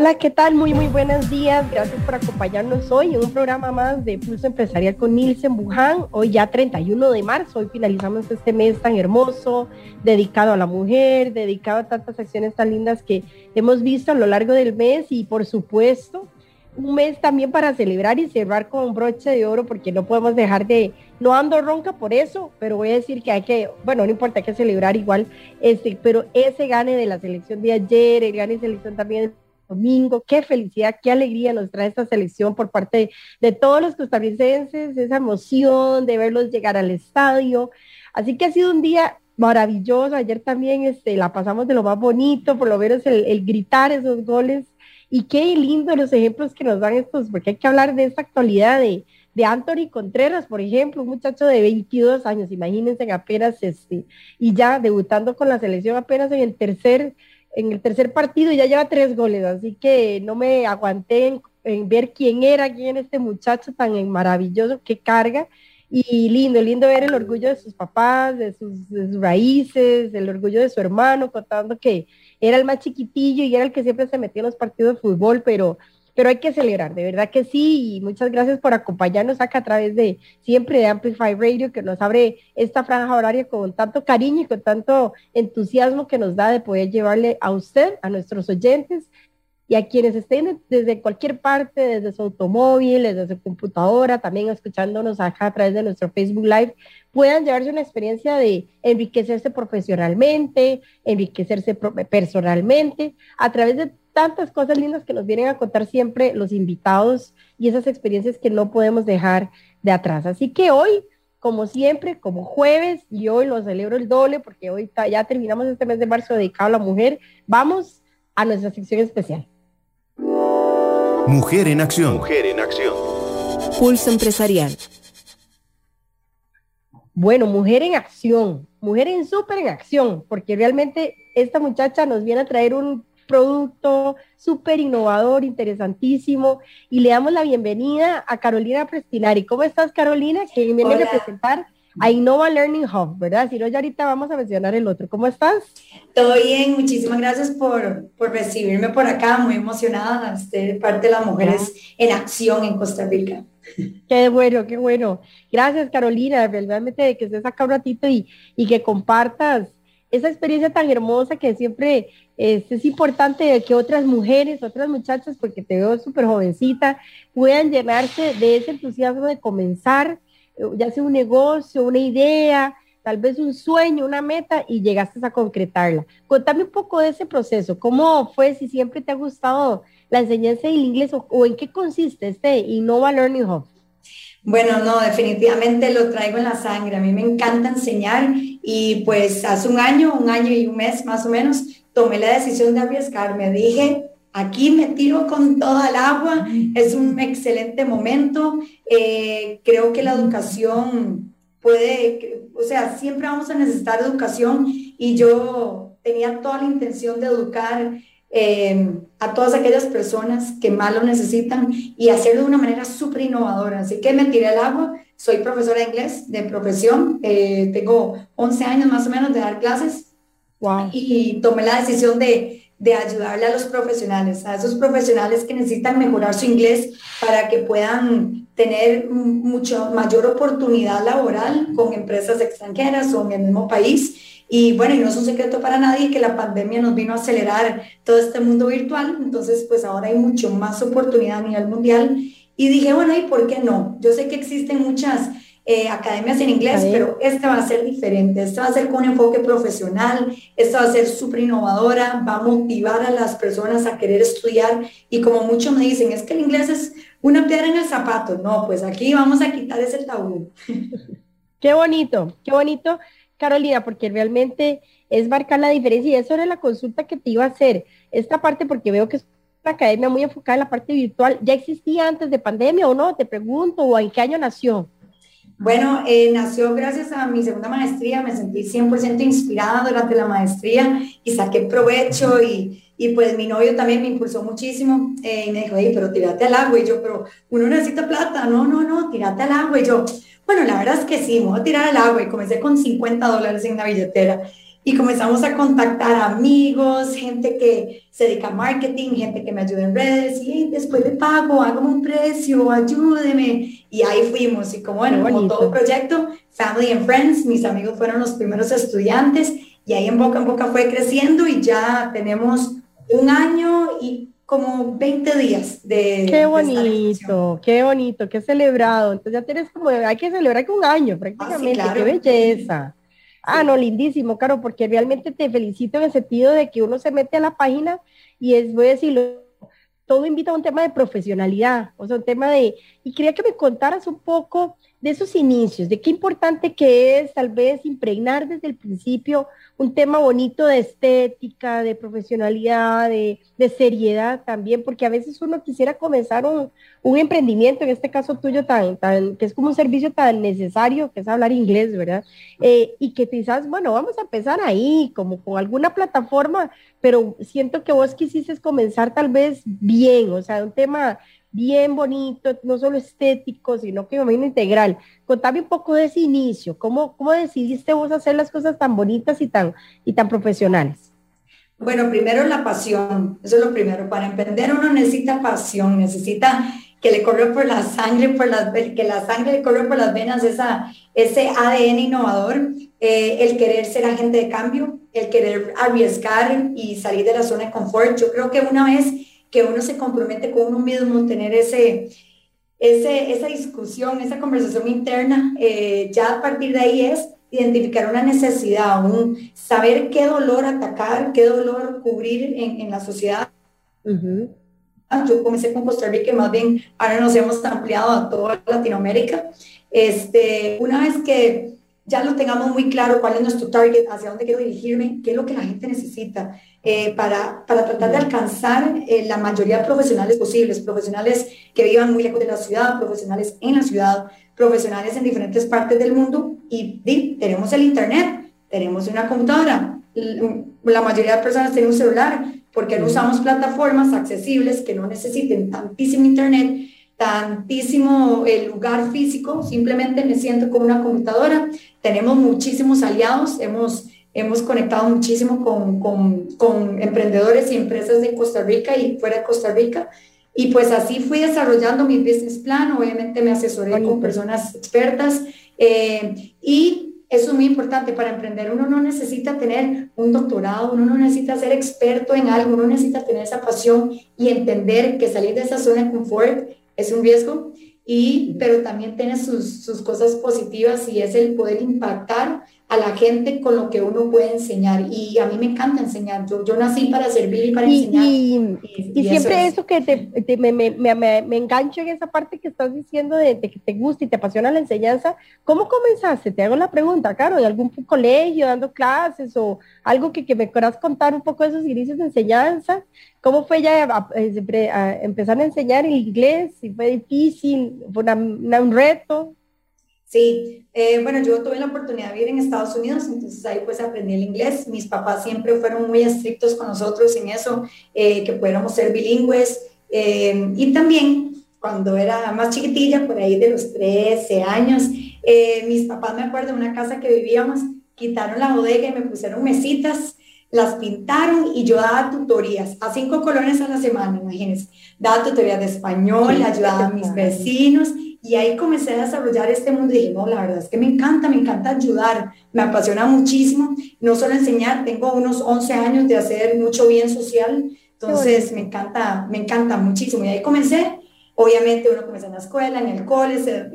Hola, ¿qué tal? Muy, muy buenos días. Gracias por acompañarnos hoy en un programa más de Pulso Empresarial con Nielsen Buján. Hoy ya 31 de marzo, hoy finalizamos este mes tan hermoso, dedicado a la mujer, dedicado a tantas acciones tan lindas que hemos visto a lo largo del mes y por supuesto un mes también para celebrar y cerrar con un broche de oro porque no podemos dejar de, no ando ronca por eso, pero voy a decir que hay que, bueno, no importa, hay que celebrar igual, este, pero ese gane de la selección de ayer, el gane de selección también domingo. Qué felicidad, qué alegría nos trae esta selección por parte de, todos los costarricenses, esa emoción de verlos llegar al estadio. Así que ha sido un día maravilloso. Ayer también este, la pasamos de lo más bonito, por lo menos el, gritar esos goles. Y qué lindo los ejemplos que nos dan estos, porque hay que hablar de esta actualidad de, de Anthony Contreras, por ejemplo, un muchacho de 22 años, imagínense apenas este, y ya debutando con la selección apenas en el tercer en el tercer partido ya lleva tres goles, así que no me aguanté en, ver quién era, quién este muchacho tan maravilloso que carga. Y lindo, lindo ver el orgullo de sus papás, de sus, raíces, el orgullo de su hermano, contando que era el más chiquitillo y era el que siempre se metía en los partidos de fútbol, pero pero hay que celebrar, de verdad que sí, y muchas gracias por acompañarnos acá a través de siempre de Amplify Radio, que nos abre esta franja horaria con tanto cariño y con tanto entusiasmo que nos da de poder llevarle a usted, a nuestros oyentes y a quienes estén desde cualquier parte, desde su automóvil, desde su computadora, también escuchándonos acá a través de nuestro Facebook Live, puedan llevarse una experiencia de enriquecerse profesionalmente, enriquecerse personalmente, a través de tantas cosas lindas que nos vienen a contar siempre los invitados y esas experiencias que no podemos dejar de atrás. Así que hoy, como siempre, como jueves, y hoy lo celebro el doble porque hoy ya terminamos este mes de marzo dedicado a la mujer, vamos a nuestra sección especial. Mujer en acción. Mujer en acción. Pulso empresarial. Bueno, mujer en acción, mujer en súper en acción, porque realmente esta muchacha nos viene a traer un producto súper innovador, interesantísimo. Y le damos la bienvenida a Carolina Prestinari. ¿Cómo estás, Carolina? Que viene a representar a Innova Learning Hub, ¿verdad? Si no, ya ahorita vamos a mencionar el otro. ¿Cómo estás? Todo bien, muchísimas gracias por, por recibirme por acá, muy emocionada de parte de las mujeres en acción en Costa Rica. Qué bueno, qué bueno. Gracias, Carolina, realmente de que estés acá un ratito y, y que compartas esa experiencia tan hermosa que siempre es importante que otras mujeres, otras muchachas, porque te veo súper jovencita, puedan llenarse de ese entusiasmo de comenzar, eh, ya sea un negocio, una idea, tal vez un sueño, una meta y llegaste a concretarla. Contame un poco de ese proceso, cómo fue, si siempre te ha gustado la enseñanza del inglés o, en qué consiste este Innova Learning Hub. Bueno, no, definitivamente lo traigo en la sangre. A mí me encanta enseñar y pues hace un año, un año y un mes más o menos, tomé la decisión de arriesgarme. Dije, aquí me tiro con toda el agua, es un excelente momento. Eh, creo que la educación puede, o sea, siempre vamos a necesitar educación y yo tenía toda la intención de educar eh, a todas aquellas personas que más lo necesitan y hacerlo de una manera súper innovadora. Así que me tiré al agua. Soy profesora de inglés de profesión. Eh, tengo 11 años más o menos de dar clases. Y tomé la decisión de, de ayudarle a los profesionales, a esos profesionales que necesitan mejorar su inglés para que puedan tener mucho mayor oportunidad laboral con empresas extranjeras o en el mismo país y bueno, y no es un secreto para nadie que la pandemia nos vino a acelerar todo este mundo virtual, entonces pues ahora hay mucho más oportunidad a nivel mundial. Y dije, bueno, ¿y por qué no? Yo sé que existen muchas eh, academias en inglés, pero esta va a ser diferente, esta va a ser con un enfoque profesional, esta va a ser súper innovadora, va a motivar a las personas a querer estudiar y como muchos me dicen, es que el inglés es una piedra en el zapato, no, pues aquí vamos a quitar ese tabú. Qué bonito, qué bonito. Carolina, porque realmente es marcar la diferencia y eso era la consulta que te iba a hacer. Esta parte, porque veo que es una academia muy enfocada en la parte virtual, ¿ya existía antes de pandemia o no? Te pregunto, ¿o en qué año nació? Bueno, eh, nació gracias a mi segunda maestría, me sentí 100% inspirada durante la maestría y saqué provecho y, y pues mi novio también me impulsó muchísimo eh, y me dijo, hey, pero tírate al agua y yo, pero uno necesita plata, no, no, no, tírate al agua y yo, bueno, la verdad es que sí, me voy a tirar al agua y comencé con 50 dólares en la billetera. Y comenzamos a contactar amigos, gente que se dedica a marketing, gente que me ayuda en redes, y después de pago, hágame un precio, ayúdeme. Y ahí fuimos, y como bueno, como todo proyecto, Family and Friends, mis amigos fueron los primeros estudiantes, y ahí en boca en boca fue creciendo y ya tenemos un año y como 20 días de... Qué bonito, qué bonito, qué celebrado. Entonces ya tienes como, hay que celebrar que un año prácticamente, ah, qué belleza. Ah, no, lindísimo, claro, porque realmente te felicito en el sentido de que uno se mete a la página y es, voy a decirlo, todo invita a un tema de profesionalidad, o sea, un tema de, y quería que me contaras un poco de esos inicios, de qué importante que es tal vez impregnar desde el principio un tema bonito de estética, de profesionalidad, de, seriedad también, porque a veces uno quisiera comenzar un, emprendimiento, en este caso tuyo, que es como un servicio tan necesario, que es hablar inglés, ¿verdad? Eh, y que quizás, bueno, vamos a empezar ahí, como con alguna plataforma, pero siento que vos quisiste comenzar tal vez bien, o sea, un tema bien bonito, no solo estético, sino que me integral. Contame un poco de ese inicio, ¿cómo, cómo decidiste vos hacer las cosas tan bonitas y tan, y tan profesionales? Bueno, primero la pasión, eso es lo primero. Para emprender uno necesita pasión, necesita que le corra por la sangre, por las, que la sangre le corra por las venas esa, ese ADN innovador, eh, el querer ser agente de cambio, el querer arriesgar y salir de la zona de confort. Yo creo que una vez que uno se compromete con uno mismo, tener ese, ese, esa discusión, esa conversación interna, eh, ya a partir de ahí es identificar una necesidad, un saber qué dolor atacar, qué dolor cubrir en, en la sociedad. Yo comencé con Costa Rica y más bien ahora nos hemos ampliado a toda Latinoamérica. Este, una vez que ya lo tengamos muy claro cuál es nuestro target, hacia dónde quiero dirigirme, qué es lo que la gente necesita, eh, para, para, tratar de alcanzar eh, la mayoría de profesionales posibles, profesionales que vivan muy lejos de la ciudad, profesionales en la ciudad, profesionales en diferentes partes del mundo y, tenemos el Internet, tenemos una computadora, la mayoría de personas tienen un celular porque no usamos plataformas accesibles que no necesiten tantísimo Internet tantísimo el lugar físico, simplemente me siento como una computadora. Tenemos muchísimos aliados, hemos hemos conectado muchísimo con, con, con, emprendedores y empresas de Costa Rica y fuera de Costa Rica. Y pues así fui desarrollando mi business plan, obviamente me asesoré con personas expertas eh, y eso es muy importante para emprender. Uno no necesita tener un doctorado, uno no necesita ser experto en algo, uno necesita tener esa pasión y entender que salir de esa zona de confort es un riesgo, y, pero también tiene sus, sus cosas positivas y es el poder impactar a la gente con lo que uno puede enseñar. Y a mí me encanta enseñar. Yo, yo nací para servir y para enseñar. Y, siempre eso, que te, me, me, me, me, engancho en esa parte que estás diciendo de, que te gusta y te apasiona la enseñanza. ¿Cómo comenzaste? Te hago la pregunta, claro, ¿en algún colegio dando clases o algo que, que me quieras contar un poco de esos inicios de enseñanza? ¿Cómo fue ya a, empezar a enseñar el inglés? ¿Si fue difícil? ¿Fue un reto? Sí, eh, bueno, yo tuve la oportunidad de vivir en Estados Unidos, entonces ahí pues aprendí el inglés. Mis papás siempre fueron muy estrictos con nosotros en eso, eh, que pudiéramos ser bilingües. Eh, y también cuando era más chiquitilla, por ahí de los 13 años, mis papás me acuerdo de una casa que vivíamos, quitaron la bodega y me pusieron mesitas las pintaron y yo daba tutorías a cinco colones a la semana, imagínense. Daba tutorías de español, ayudaba a mis vecinos y ahí comencé a desarrollar este mundo y dije, no, la verdad es que me encanta, me encanta ayudar, me apasiona muchísimo, no solo enseñar, tengo unos 11 años de hacer mucho bien social, entonces me encanta, me encanta muchísimo. Y ahí comencé, obviamente uno comienza en la escuela, en el cole, se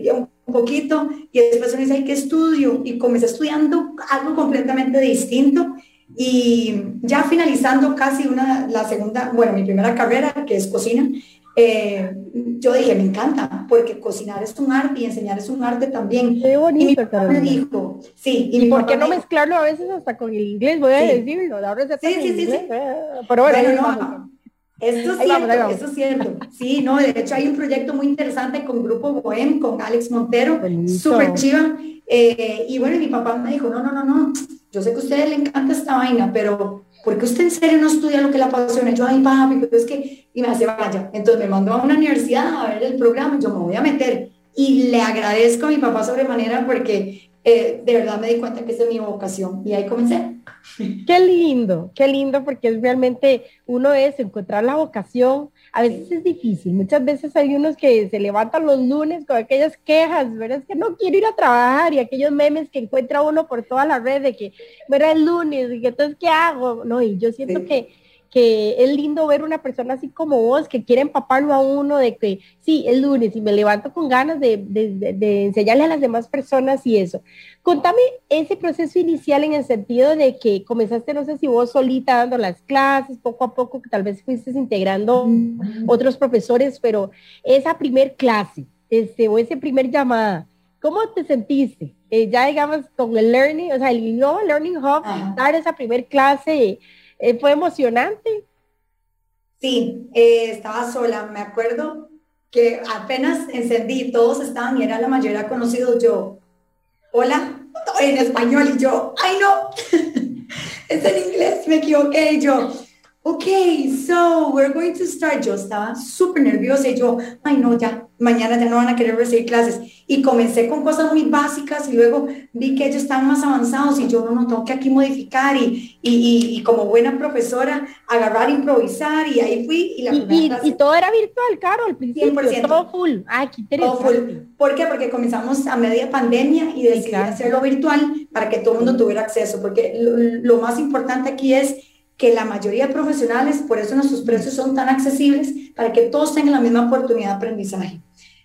un poquito y después uno dice, ay, ¿qué estudio? Y comencé estudiando algo completamente distinto y ya finalizando casi una, la segunda, bueno, mi primera carrera, que es cocina, eh, yo dije, me encanta, porque cocinar es un arte y enseñar es un arte también. Qué bonito, y mi papá me dijo, sí. ¿Y, por qué no mezclarlo a veces hasta con el inglés? Voy a decirlo, sí, sí, sí, sí. Eh, pero bueno, bueno no, Esto es cierto, eso es cierto. Sí, no, de hecho hay un proyecto muy interesante con Grupo Bohem, con Alex Montero, súper chiva. Eh, y bueno, mi papá me dijo, no, no, no, no, yo sé que a ustedes le encanta esta vaina, pero ¿por qué usted en serio no estudia lo que le apasiona? Yo, ay, papi, pero es que, y me hace, vaya. Entonces me mandó a una universidad a ver el programa, yo me voy a meter. Y le agradezco a mi papá sobremanera porque eh, de verdad me di cuenta que esa es mi vocación. Y ahí comencé. Qué lindo, qué lindo, porque es realmente uno es encontrar la vocación. A veces es difícil, muchas veces hay unos que se levantan los lunes con aquellas quejas, ¿verdad? Es que no quiero ir a trabajar y aquellos memes que encuentra uno por toda la red de que, mira, el lunes y que entonces, ¿qué hago? No, y yo siento que que es lindo ver una persona así como vos que quiere empaparlo a uno de que sí, el lunes y me levanto con ganas de, de, enseñarle a las demás personas y eso. Contame ese proceso inicial en el sentido de que comenzaste, no sé si vos solita dando las clases, poco a poco, que tal vez fuiste integrando otros profesores, pero esa primer clase, este, o ese primer llamada, ¿cómo te sentiste? Eh, ya digamos con el learning, o sea, el Innova Learning Hub, dar esa primer clase eh, ¿Fue emocionante? Sí, eh, estaba sola. Me acuerdo que apenas encendí, todos estaban y era la mayoría conocidos. Yo, hola, en español y yo, ay no, es en inglés, me equivoqué y yo, ok, so we're going to start. Yo estaba súper nerviosa y yo, ay no, ya, mañana ya no van a querer recibir clases. Y comencé con cosas muy básicas y luego vi que ellos estaban más avanzados y yo no, no tengo que aquí modificar y, y, y, como buena profesora agarrar, improvisar y ahí fui y la y, y, todo era virtual, claro, al principio, 100%. todo full. Ah, qué Todo full. ¿Por qué? Porque comenzamos a media pandemia y decidí hacerlo virtual para que todo el mundo tuviera acceso, porque lo, lo más importante aquí es que la mayoría de profesionales, por eso nuestros precios son tan accesibles, para que todos tengan la misma oportunidad de aprendizaje.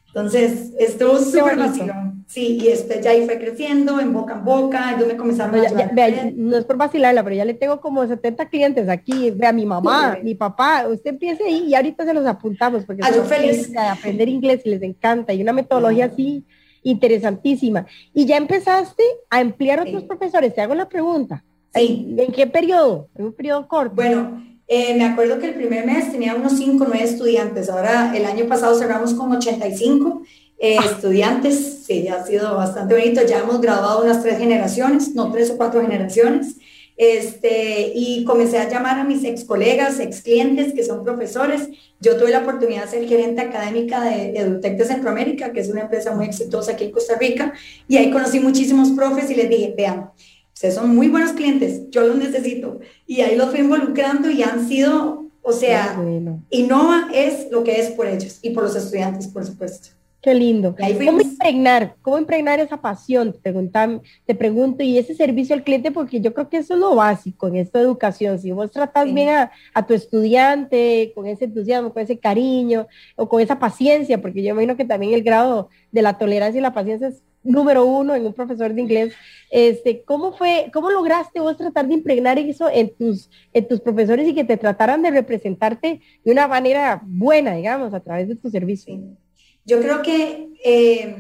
Entonces, estuvo súper vacilón. Sí, y después ya ahí fue creciendo, en boca en boca, entonces me comenzaron a ya, No es por vacilarla, pero ya le tengo como 70 clientes aquí, ve a mi mamá, mi papá, usted empiece ahí y ahorita se los apuntamos, porque ah, yo feliz. de aprender inglés y les encanta, y una metodología así interesantísima. Y ya empezaste a emplear otros profesores, te hago la pregunta. Sí. ¿En qué periodo? ¿En un periodo corto? Bueno, eh, me acuerdo que el primer mes tenía unos 5 o 9 estudiantes. Ahora, el año pasado cerramos con 85 eh, ah. estudiantes. Sí, ha sido bastante bonito. Ya hemos graduado unas tres generaciones, no tres o cuatro generaciones. Este, y comencé a llamar a mis ex colegas, ex clientes que son profesores. Yo tuve la oportunidad de ser gerente académica de EduTech de Centroamérica, que es una empresa muy exitosa aquí en Costa Rica, y ahí conocí muchísimos profes y les dije, vean, Ustedes son muy buenos clientes, yo los necesito. Y ahí los fui involucrando y han sido, o sea, Innova es lo que es por ellos y por los estudiantes, por supuesto. Qué lindo. ¿Cómo impregnar? ¿Cómo impregnar esa pasión? Te, te pregunto, y ese servicio al cliente, porque yo creo que eso es lo básico en esta educación. Si vos tratas bien a, a, tu estudiante, con ese entusiasmo, con ese cariño, o con esa paciencia, porque yo imagino que también el grado de la tolerancia y la paciencia es número uno en un profesor de inglés. Este, ¿cómo fue, cómo lograste vos tratar de impregnar eso en tus, en tus profesores y que te trataran de representarte de una manera buena, digamos, a través de tu servicio? Yo creo que eh,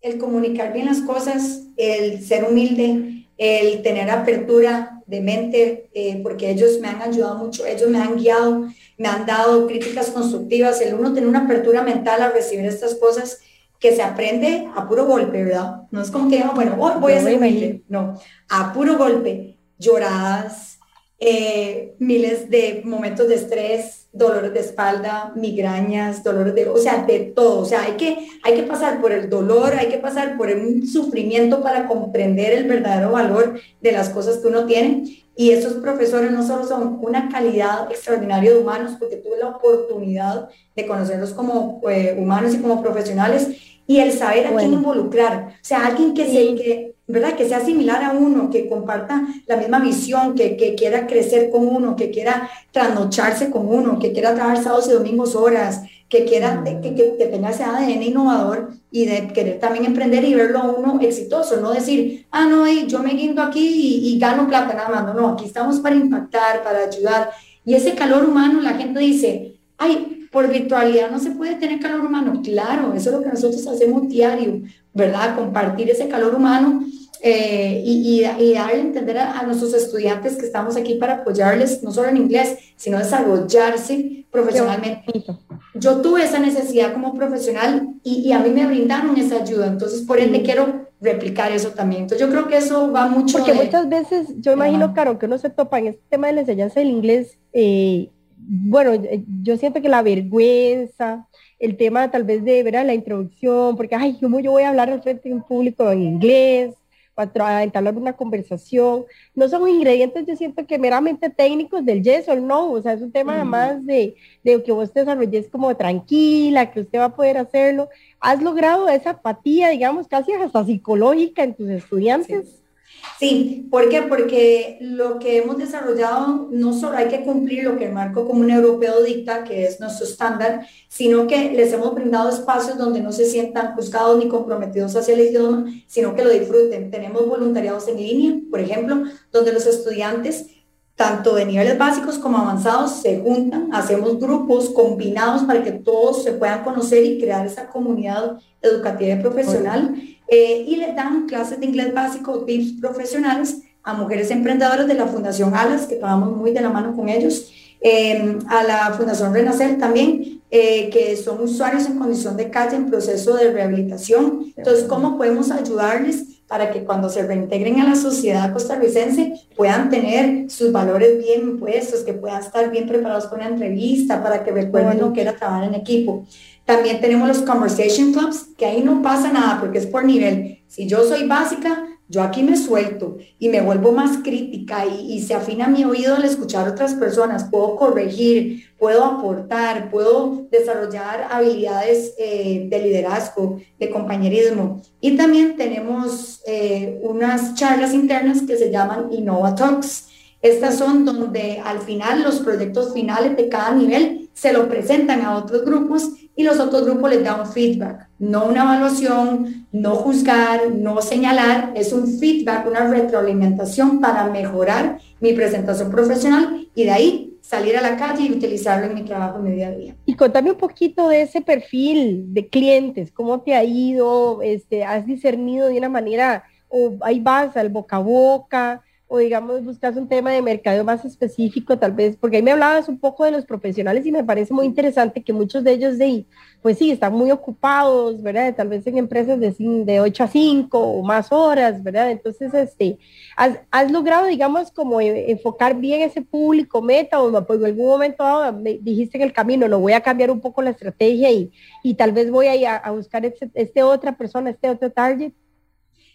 el comunicar bien las cosas, el ser humilde, el tener apertura de mente, eh, porque ellos me han ayudado mucho, ellos me han guiado, me han dado críticas constructivas, el uno tener una apertura mental a recibir estas cosas que se aprende a puro golpe, ¿verdad? No es como que, bueno, voy a ser no, a puro golpe, lloradas, eh, miles de momentos de estrés, dolores de espalda, migrañas, dolores de, o sea, de todo, o sea, hay que, hay que pasar por el dolor, hay que pasar por un sufrimiento para comprender el verdadero valor de las cosas que uno tiene. Y esos profesores no solo son una calidad extraordinaria de humanos, porque tuve la oportunidad de conocerlos como eh, humanos y como profesionales, y el saber a quién involucrar. O sea, alguien que, se, ¿verdad? que sea similar a uno, que comparta la misma visión, que, que, quiera crecer con uno, que quiera trasnocharse con uno, que quiera trabajar sábados y domingos horas, que quiera que, que, tenga ese ADN innovador y de querer también emprender y verlo a uno exitoso, no decir, ah, no, yo me guindo aquí y, y gano plata nada más. No, no, aquí estamos para impactar, para ayudar. Y ese calor humano, la gente dice, ay, por virtualidad no se puede tener calor humano. Claro, eso es lo que nosotros hacemos diario, ¿verdad? Compartir ese calor humano eh, y, y, darle a entender a, nuestros estudiantes que estamos aquí para apoyarles, no solo en inglés, sino desarrollarse profesionalmente. Yo tuve esa necesidad como profesional y, y, a mí me brindaron esa ayuda, entonces por ende quiero replicar eso también. Entonces yo creo que eso va mucho. Porque muchas veces, yo imagino, Caro, que uno se topa en este tema de la enseñanza del inglés, eh, bueno, yo siento que la vergüenza, el tema tal vez de ver la introducción, porque, ay, ¿cómo yo voy a hablar al frente de un público en inglés? para entablar una conversación. No son ingredientes, yo siento que meramente técnicos del yes o no, o sea, es un tema además de, de, que vos te desarrolles como tranquila, que usted va a poder hacerlo. ¿Has logrado esa apatía, digamos, casi hasta psicológica en tus estudiantes? Sí, ¿por qué? Porque lo que hemos desarrollado no solo hay que cumplir lo que el marco común europeo dicta, que es nuestro estándar, sino que les hemos brindado espacios donde no se sientan juzgados ni comprometidos hacia el idioma, sino que lo disfruten. Tenemos voluntariados en línea, por ejemplo, donde los estudiantes tanto de niveles básicos como avanzados se juntan, hacemos grupos combinados para que todos se puedan conocer y crear esa comunidad educativa y profesional. Eh, y le dan clases de inglés básico, tips profesionales a mujeres emprendedoras de la Fundación Alas, que trabajamos muy de la mano con ellos, eh, a la Fundación Renacer también, eh, que son usuarios en condición de calle en proceso de rehabilitación. Entonces, ¿cómo podemos ayudarles para que cuando se reintegren a la sociedad costarricense puedan tener sus valores bien puestos, que puedan estar bien preparados con la entrevista, para que recuerden lo que era trabajar en equipo? También tenemos los conversation clubs, que ahí no pasa nada porque es por nivel. Si yo soy básica, yo aquí me suelto y me vuelvo más crítica y, se afina mi oído al escuchar otras personas. Puedo corregir, puedo aportar, puedo desarrollar habilidades eh, de liderazgo, de compañerismo. Y también tenemos eh, unas charlas internas que se llaman Innova Talks. Estas son donde al final los proyectos finales de cada nivel se lo presentan a otros grupos y los otros grupos les dan un feedback, no una evaluación, no juzgar, no señalar, es un feedback, una retroalimentación para mejorar mi presentación profesional y de ahí salir a la calle y utilizarlo en mi trabajo en mi día a día. Y contame un poquito de ese perfil de clientes, cómo te ha ido, este, has discernido de una manera, o ahí vas al boca a boca, o digamos buscas un tema de mercado más específico tal vez, porque ahí me hablabas un poco de los profesionales y me parece muy interesante que muchos de ellos de pues sí, están muy ocupados, ¿verdad? Tal vez en empresas de, de 8 a 5 o más horas, ¿verdad? Entonces, este, has, logrado, digamos, como e, enfocar bien ese público meta o pues, en algún momento me dijiste en el camino, lo voy a cambiar un poco la estrategia y, y tal vez voy a, a buscar este, este otra persona, este otro target.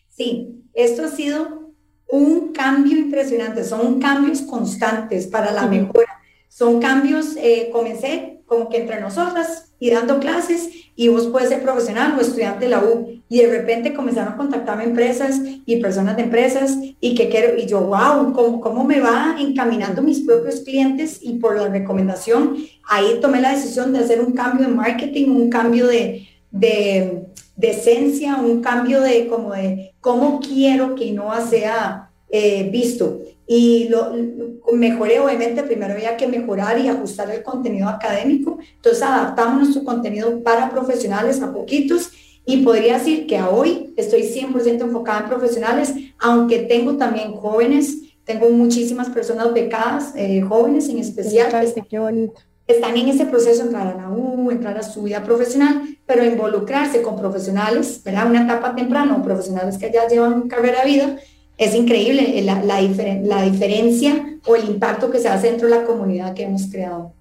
Sí, esto ha sido un cambio impresionante, son cambios constantes para la mejora. Son cambios, eh, comencé como que entre nosotras y dando clases y vos puedes ser profesional o estudiante de la U y de repente comenzaron a contactarme empresas y personas de empresas y que quiero, y yo, wow, ¿cómo, cómo me va encaminando mis propios clientes y por la recomendación, ahí tomé la decisión de hacer un cambio en marketing, un cambio de, de de esencia, un cambio de como de cómo quiero que no sea eh, visto. Y lo, mejoré, obviamente, primero había que mejorar y ajustar el contenido académico. Entonces adaptamos nuestro contenido para profesionales a poquitos y podría decir que a hoy estoy 100% enfocada en profesionales, aunque tengo también jóvenes, tengo muchísimas personas becadas, eh, jóvenes en especial. Qué bonito están en ese proceso, entrar a la U, entrar a su vida profesional, pero involucrarse con profesionales, ¿verdad? Una etapa temprana o profesionales que ya llevan carrera de vida, es increíble la, la, la diferencia o el impacto que se hace dentro de la comunidad que hemos creado.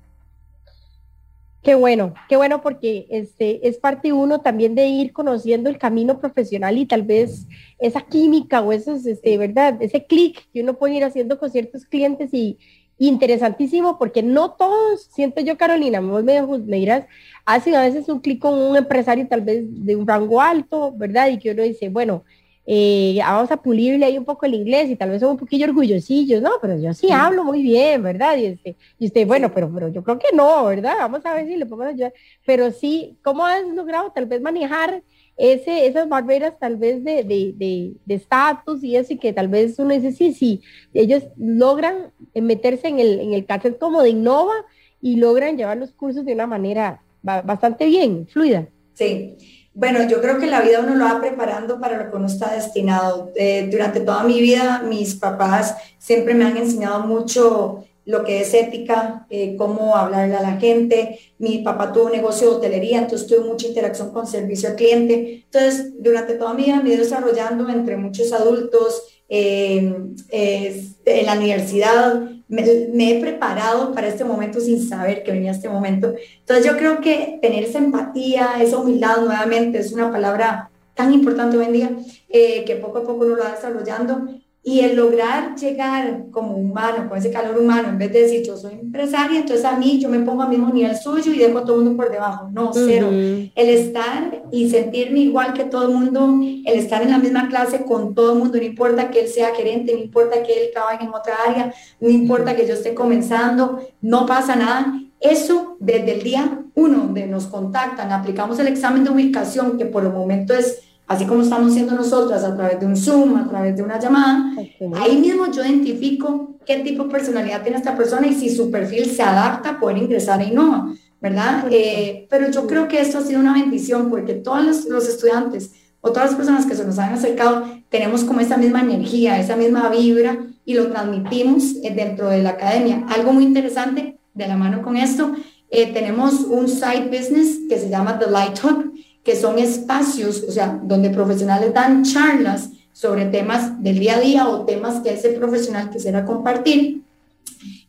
Qué bueno, qué bueno porque este es parte uno también de ir conociendo el camino profesional y tal vez esa química o eso este, ¿verdad? Ese clic que uno puede ir haciendo con ciertos clientes y, interesantísimo porque no todos, siento yo Carolina, me, me dirás, hacen a veces un clic con un empresario tal vez de un rango alto, ¿verdad? Y que uno dice, bueno, eh, vamos a pulirle ahí un poco el inglés y tal vez son un poquillo orgullosillos, no, pero yo sí hablo muy bien, ¿verdad? Y, este, y usted, bueno, pero, pero yo creo que no, ¿verdad? Vamos a ver si le podemos ayudar. Pero sí, ¿cómo has logrado tal vez manejar ese, esas barreras tal vez de estatus de, y eso, y que tal vez uno dice, sí, sí, ellos logran meterse en el, en el como de Innova y logran llevar los cursos de una manera bastante bien, fluida. Sí. Bueno, yo creo que la vida uno lo va preparando para lo que uno está destinado. Eh, durante toda mi vida, mis papás siempre me han enseñado mucho lo que es ética, eh, cómo hablarle a la gente. Mi papá tuvo un negocio de hotelería, entonces tuve mucha interacción con servicio al cliente. Entonces, durante toda mi vida me he desarrollando entre muchos adultos, eh, en la universidad, me, he preparado para este momento sin saber que venía este momento. Entonces yo creo que tener esa empatía, esa humildad nuevamente es una palabra tan importante hoy en día eh, que poco a poco lo va desarrollando y el lograr llegar como humano, con ese calor humano, en vez de decir yo soy empresaria, entonces a mí yo me pongo al mismo nivel suyo y dejo a todo el mundo por debajo. No, cero. El estar y sentirme igual que todo el mundo, el estar en la misma clase con todo el mundo, no importa que él sea gerente, no importa que él trabaje en otra área, no importa que yo esté comenzando, no pasa nada. Eso desde el día uno donde nos contactan, aplicamos el examen de ubicación, que por el momento es así como estamos siendo nosotras a través de un Zoom, a través de una llamada, ahí mismo yo identifico qué tipo de personalidad tiene esta persona y si su perfil se adapta a poder ingresar a Innova, ¿verdad? Eh, pero yo creo que esto ha sido una bendición porque todos los, estudiantes o todas las personas que se nos han acercado tenemos como esa misma energía, esa misma vibra y lo transmitimos eh, dentro de la academia. Algo muy interesante de la mano con esto, eh, tenemos un side business que se llama The Light Hub que son espacios, o sea, donde profesionales dan charlas sobre temas del día a día o temas que ese profesional quisiera compartir,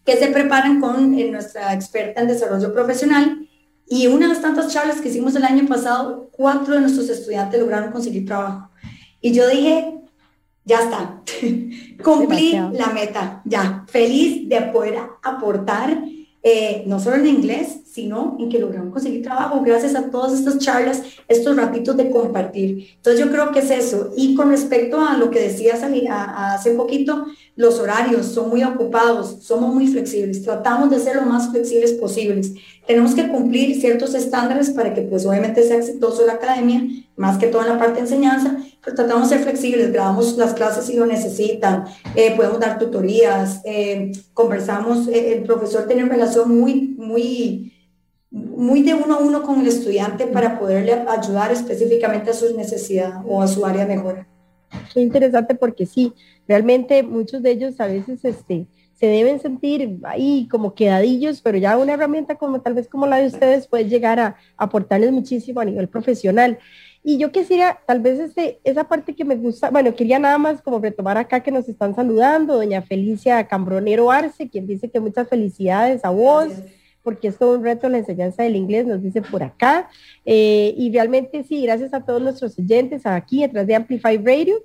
que se preparan con eh, nuestra experta en desarrollo profesional. Y una de las tantas charlas que hicimos el año pasado, cuatro de nuestros estudiantes lograron conseguir trabajo. Y yo dije, ya está, cumplí la meta, ya, feliz de poder aportar, eh, no solo en inglés, sino en que logramos conseguir trabajo gracias a todas estas charlas, estos ratitos de compartir. Entonces yo creo que es eso. Y con respecto a lo que decías hace poquito, los horarios son muy ocupados, somos muy flexibles, tratamos de ser lo más flexibles posibles. Tenemos que cumplir ciertos estándares para que pues obviamente sea exitoso la academia, más que todo en la parte de enseñanza, pero tratamos de ser flexibles, grabamos las clases si lo necesitan, eh, podemos dar tutorías, eh, conversamos, eh, el profesor tiene relación muy, muy muy de uno a uno con el estudiante para poderle ayudar específicamente a sus necesidades o a su área de mejora. Qué interesante porque sí, realmente muchos de ellos a veces este, se deben sentir ahí como quedadillos, pero ya una herramienta como tal vez como la de ustedes puede llegar a, aportarles muchísimo a nivel profesional. Y yo quisiera, tal vez este, esa parte que me gusta, bueno, quería nada más como retomar acá que nos están saludando, doña Felicia Cambronero Arce, quien dice que muchas felicidades a vos porque es todo un reto la enseñanza del inglés, nos dice por acá. Eh, y realmente sí, gracias a todos nuestros oyentes aquí, detrás de Amplify Radio.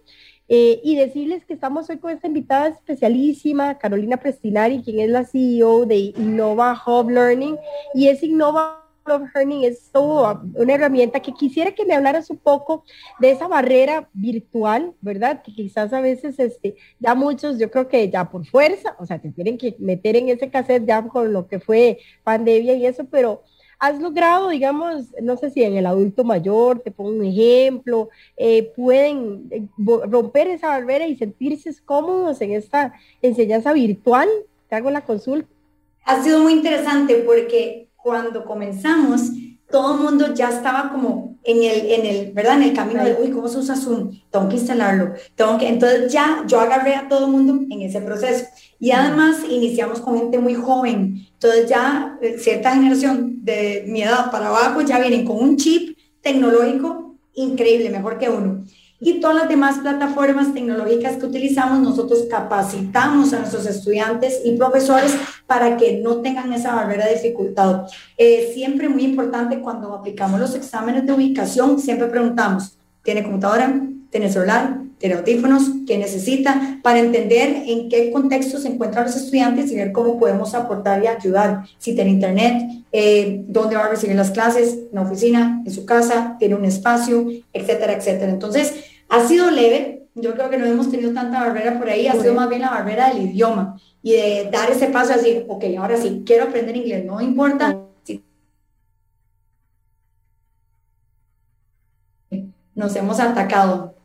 Eh, y decirles que estamos hoy con esta invitada especialísima, Carolina Prestinari, quien es la CEO de Innova Hub Learning. Y es Innova of Learning es una herramienta que quisiera que me hablaras un poco de esa barrera virtual, ¿verdad? Que quizás a veces este, ya muchos, yo creo que ya por fuerza, o sea, te tienen que meter en ese cassette ya con lo que fue pandemia y eso, pero has logrado, digamos, no sé si en el adulto mayor, te pongo un ejemplo, eh, pueden eh, romper esa barrera y sentirse cómodos en esta enseñanza virtual? Te hago la consulta. Ha sido muy interesante porque cuando comenzamos, todo el mundo ya estaba como en el, en el, ¿verdad? En el camino de, uy, ¿cómo se usa Zoom? Tengo que instalarlo. Tengo que, entonces ya yo agarré a todo el mundo en ese proceso. Y además iniciamos con gente muy joven. Entonces ya eh, cierta generación de mi edad para abajo ya vienen con un chip tecnológico increíble, mejor que uno y todas las demás plataformas tecnológicas que utilizamos, nosotros capacitamos a nuestros estudiantes y profesores para que no tengan esa barrera de dificultad. Eh, siempre muy importante cuando aplicamos los exámenes de ubicación, siempre preguntamos, ¿tiene computadora? ¿Tiene celular? ¿Tiene audífonos? ¿Qué necesita? Para entender en qué contexto se encuentran los estudiantes y ver cómo podemos aportar y ayudar. Si tiene internet, eh, dónde va a recibir las clases, en la oficina, en su casa, tiene un espacio, etcétera, etcétera. Entonces, ha sido leve, yo creo que no hemos tenido tanta barrera por ahí, ha sido más bien la barrera del idioma y de dar ese paso a decir, ok, ahora sí, quiero aprender inglés, no importa si nos hemos atacado.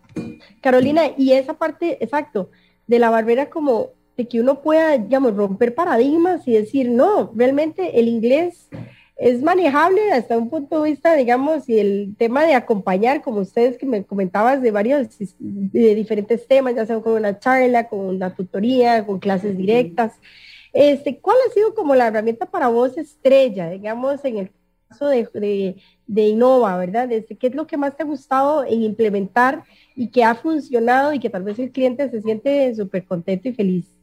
Carolina, y esa parte, exacto, de la barrera como de que uno pueda, digamos, romper paradigmas y decir, no, realmente el inglés es manejable hasta un punto de vista, digamos, y el tema de acompañar, como ustedes que me comentabas, de varios, de diferentes temas, ya sea con una charla, con una tutoría, con clases directas. Este, ¿Cuál ha sido como la herramienta para vos estrella, digamos, en el caso de, de, de Innova, verdad? Este, ¿Qué es lo que más te ha gustado en implementar y que ha funcionado y que tal vez el cliente se siente súper contento y feliz?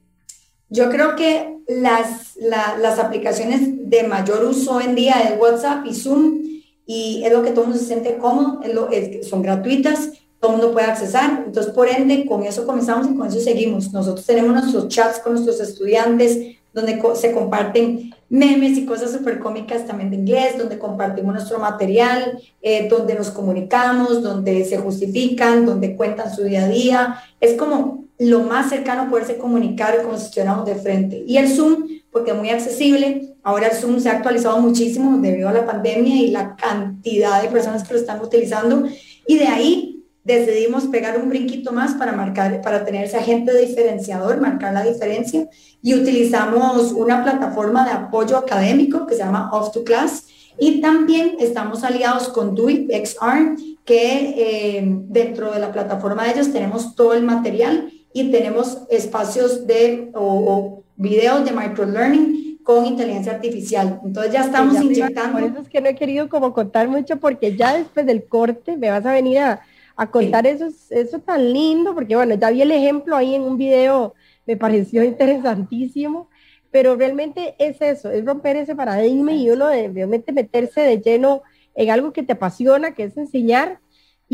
Yo creo que las, las aplicaciones de mayor uso hoy en día es WhatsApp y Zoom y es lo que todo el mundo se siente cómodo, es lo, son gratuitas, todo el mundo puede accesar. Entonces, por ende, con eso comenzamos y con eso seguimos. Nosotros tenemos nuestros chats con nuestros estudiantes, donde se comparten memes y cosas súper cómicas también de inglés, donde compartimos nuestro material, eh, donde nos comunicamos, donde se justifican, donde cuentan su día a día. Es como lo más cercano poderse comunicar como si estuviéramos de frente. Y el Zoom, porque es muy accesible, ahora el Zoom se ha actualizado muchísimo debido a la pandemia y la cantidad de personas que lo están utilizando. Y de ahí decidimos pegar un brinquito más para marcar, para tener ese agente diferenciador, marcar la diferencia. Y utilizamos una plataforma de apoyo académico que se llama Off to Class. Y también estamos aliados con DUI XR, que eh, dentro de la plataforma de ellos tenemos todo el material y tenemos espacios de o, videos de microlearning con inteligencia artificial. Entonces ya estamos inyectando. Por eso es que no he querido como contar mucho porque ya después del corte me vas a venir a, a contar eso, eso tan lindo, porque bueno, ya vi el ejemplo ahí en un video, me pareció interesantísimo, pero realmente es eso, es romper ese paradigma y uno de, realmente meterse de lleno en algo que te apasiona, que es enseñar,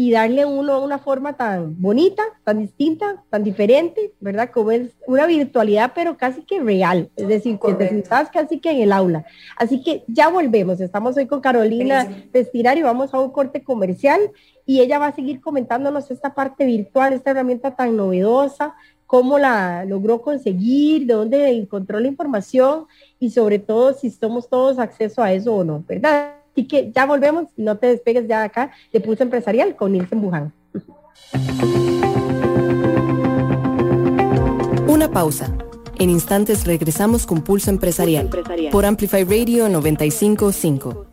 y darle uno una forma tan bonita, tan distinta, tan diferente, ¿verdad? Como es una virtualidad, pero casi que real, es decir, que te estás casi que en el aula. Así que ya volvemos, estamos hoy con Carolina Festirar y vamos a un corte comercial y ella va a seguir comentándonos esta parte virtual, esta herramienta tan novedosa, cómo la logró conseguir, de dónde encontró la información y sobre todo si somos todos acceso a eso o no, ¿verdad? Así que ya volvemos, no te despegues ya acá de Pulso Empresarial con Nilsen Buján. Una pausa. En instantes regresamos con Pulso Empresarial, por Amplify Radio 955.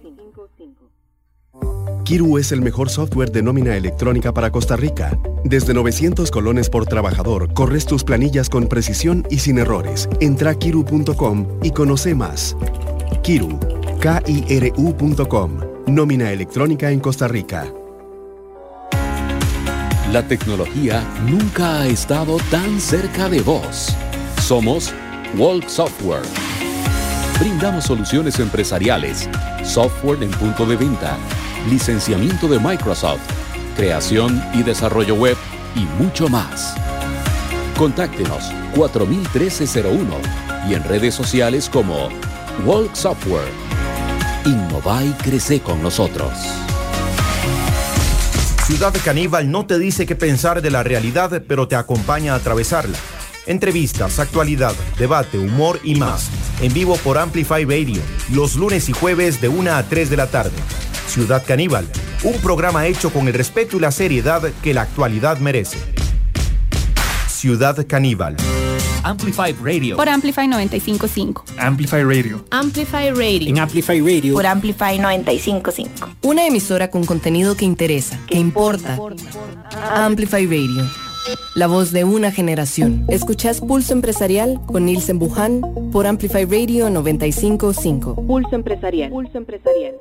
Kiru es el mejor software de nómina electrónica para Costa Rica. Desde 900 colones por trabajador, corres tus planillas con precisión y sin errores. Entra a kiru.com y conoce más. Kiru KIRU.com. Nómina electrónica en Costa Rica. La tecnología nunca ha estado tan cerca de vos. Somos Walk Software. Brindamos soluciones empresariales, software en punto de venta, licenciamiento de Microsoft, creación y desarrollo web y mucho más. Contáctenos 401301 y en redes sociales como Walk Software. Innova y crece con nosotros. Ciudad Caníbal no te dice qué pensar de la realidad, pero te acompaña a atravesarla. Entrevistas, actualidad, debate, humor y más. En vivo por Amplify Radio, los lunes y jueves de 1 a 3 de la tarde. Ciudad Caníbal, un programa hecho con el respeto y la seriedad que la actualidad merece. Ciudad Caníbal. Amplify Radio. Por Amplify 955. Amplify Radio. Amplify Radio. En Amplify Radio. Por Amplify 955. Una emisora con contenido que interesa, que importa. Amplify Radio. La voz de una generación. Escuchás Pulso Empresarial con Nielsen Buján por Amplify Radio 955. Pulso Empresarial. Pulso Empresarial.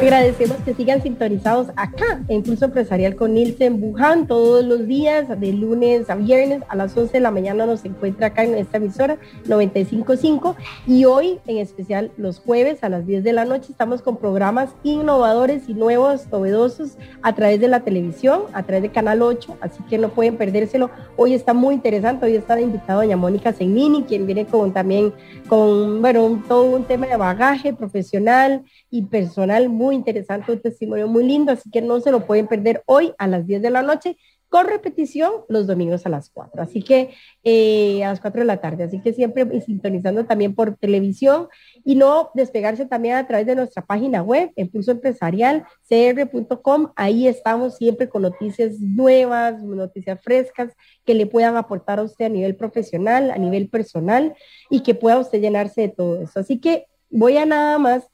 Agradecemos que sigan sintonizados acá en Pulso Empresarial con Nielsen Buján todos los días, de lunes a viernes a las 11 de la mañana nos encuentra acá en esta emisora 955 y hoy en especial los jueves a las 10 de la noche estamos con programas innovadores y nuevos, novedosos a través de la televisión, a través de Canal 8, así que no pueden perdérselo. Hoy está muy interesante, hoy está de invitado doña Mónica Segnini, quien viene con también con, bueno, todo un tema de bagaje profesional y personal muy interesante, un testimonio muy lindo, así que no se lo pueden perder hoy a las 10 de la noche con repetición los domingos a las 4. Así que eh, a las 4 de la tarde. Así que siempre sintonizando también por televisión y no despegarse también a través de nuestra página web, Impulso Empresarial, cr.com. Ahí estamos siempre con noticias nuevas, noticias frescas que le puedan aportar a usted a nivel profesional, a nivel personal y que pueda usted llenarse de todo eso. Así que voy a nada más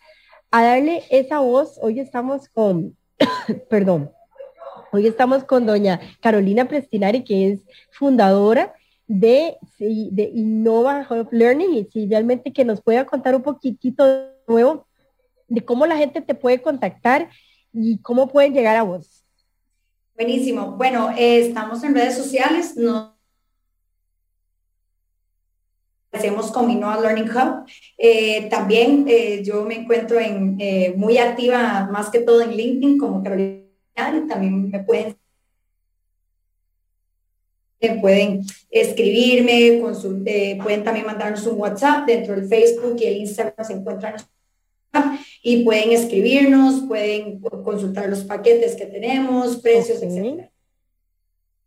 a darle esa voz. Hoy estamos con, perdón, Hoy estamos con doña Carolina Prestinari, que es fundadora de, de Innova Learning y si realmente que nos pueda contar un poquitito de nuevo de cómo la gente te puede contactar y cómo pueden llegar a vos. Buenísimo. Bueno, eh, estamos en redes sociales. No hacemos con Innova Learning Hub. Eh, también eh, yo me encuentro en, muy activa, más que todo en LinkedIn, como Carolina también me pueden pueden escribirme, consulte, pueden también mandarnos un WhatsApp dentro del Facebook y el Instagram se encuentran y pueden escribirnos, pueden consultar los paquetes que tenemos, precios, etc.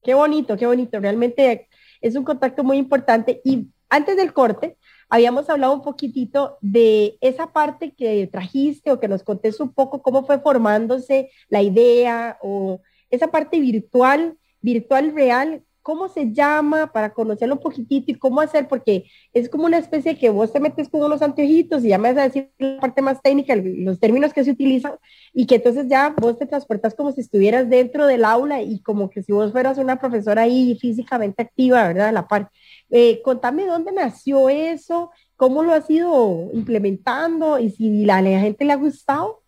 Qué bonito, qué bonito. Realmente es un contacto muy importante. Y antes del corte, habíamos hablado un poquitito de esa parte que trajiste o que nos contés un poco cómo fue formándose la idea o esa parte virtual, virtual real, cómo se llama para conocerlo un poquitito y cómo hacer, porque es como una especie que vos te metes con unos anteojitos y ya me vas a decir la parte más técnica, los términos que se utilizan, y que entonces ya vos te transportas como si estuvieras dentro del aula y como que si vos fueras una profesora ahí físicamente activa, ¿verdad? La parte. Eh, contame dónde nació eso, cómo lo has ido implementando y si la, la gente le ha gustado.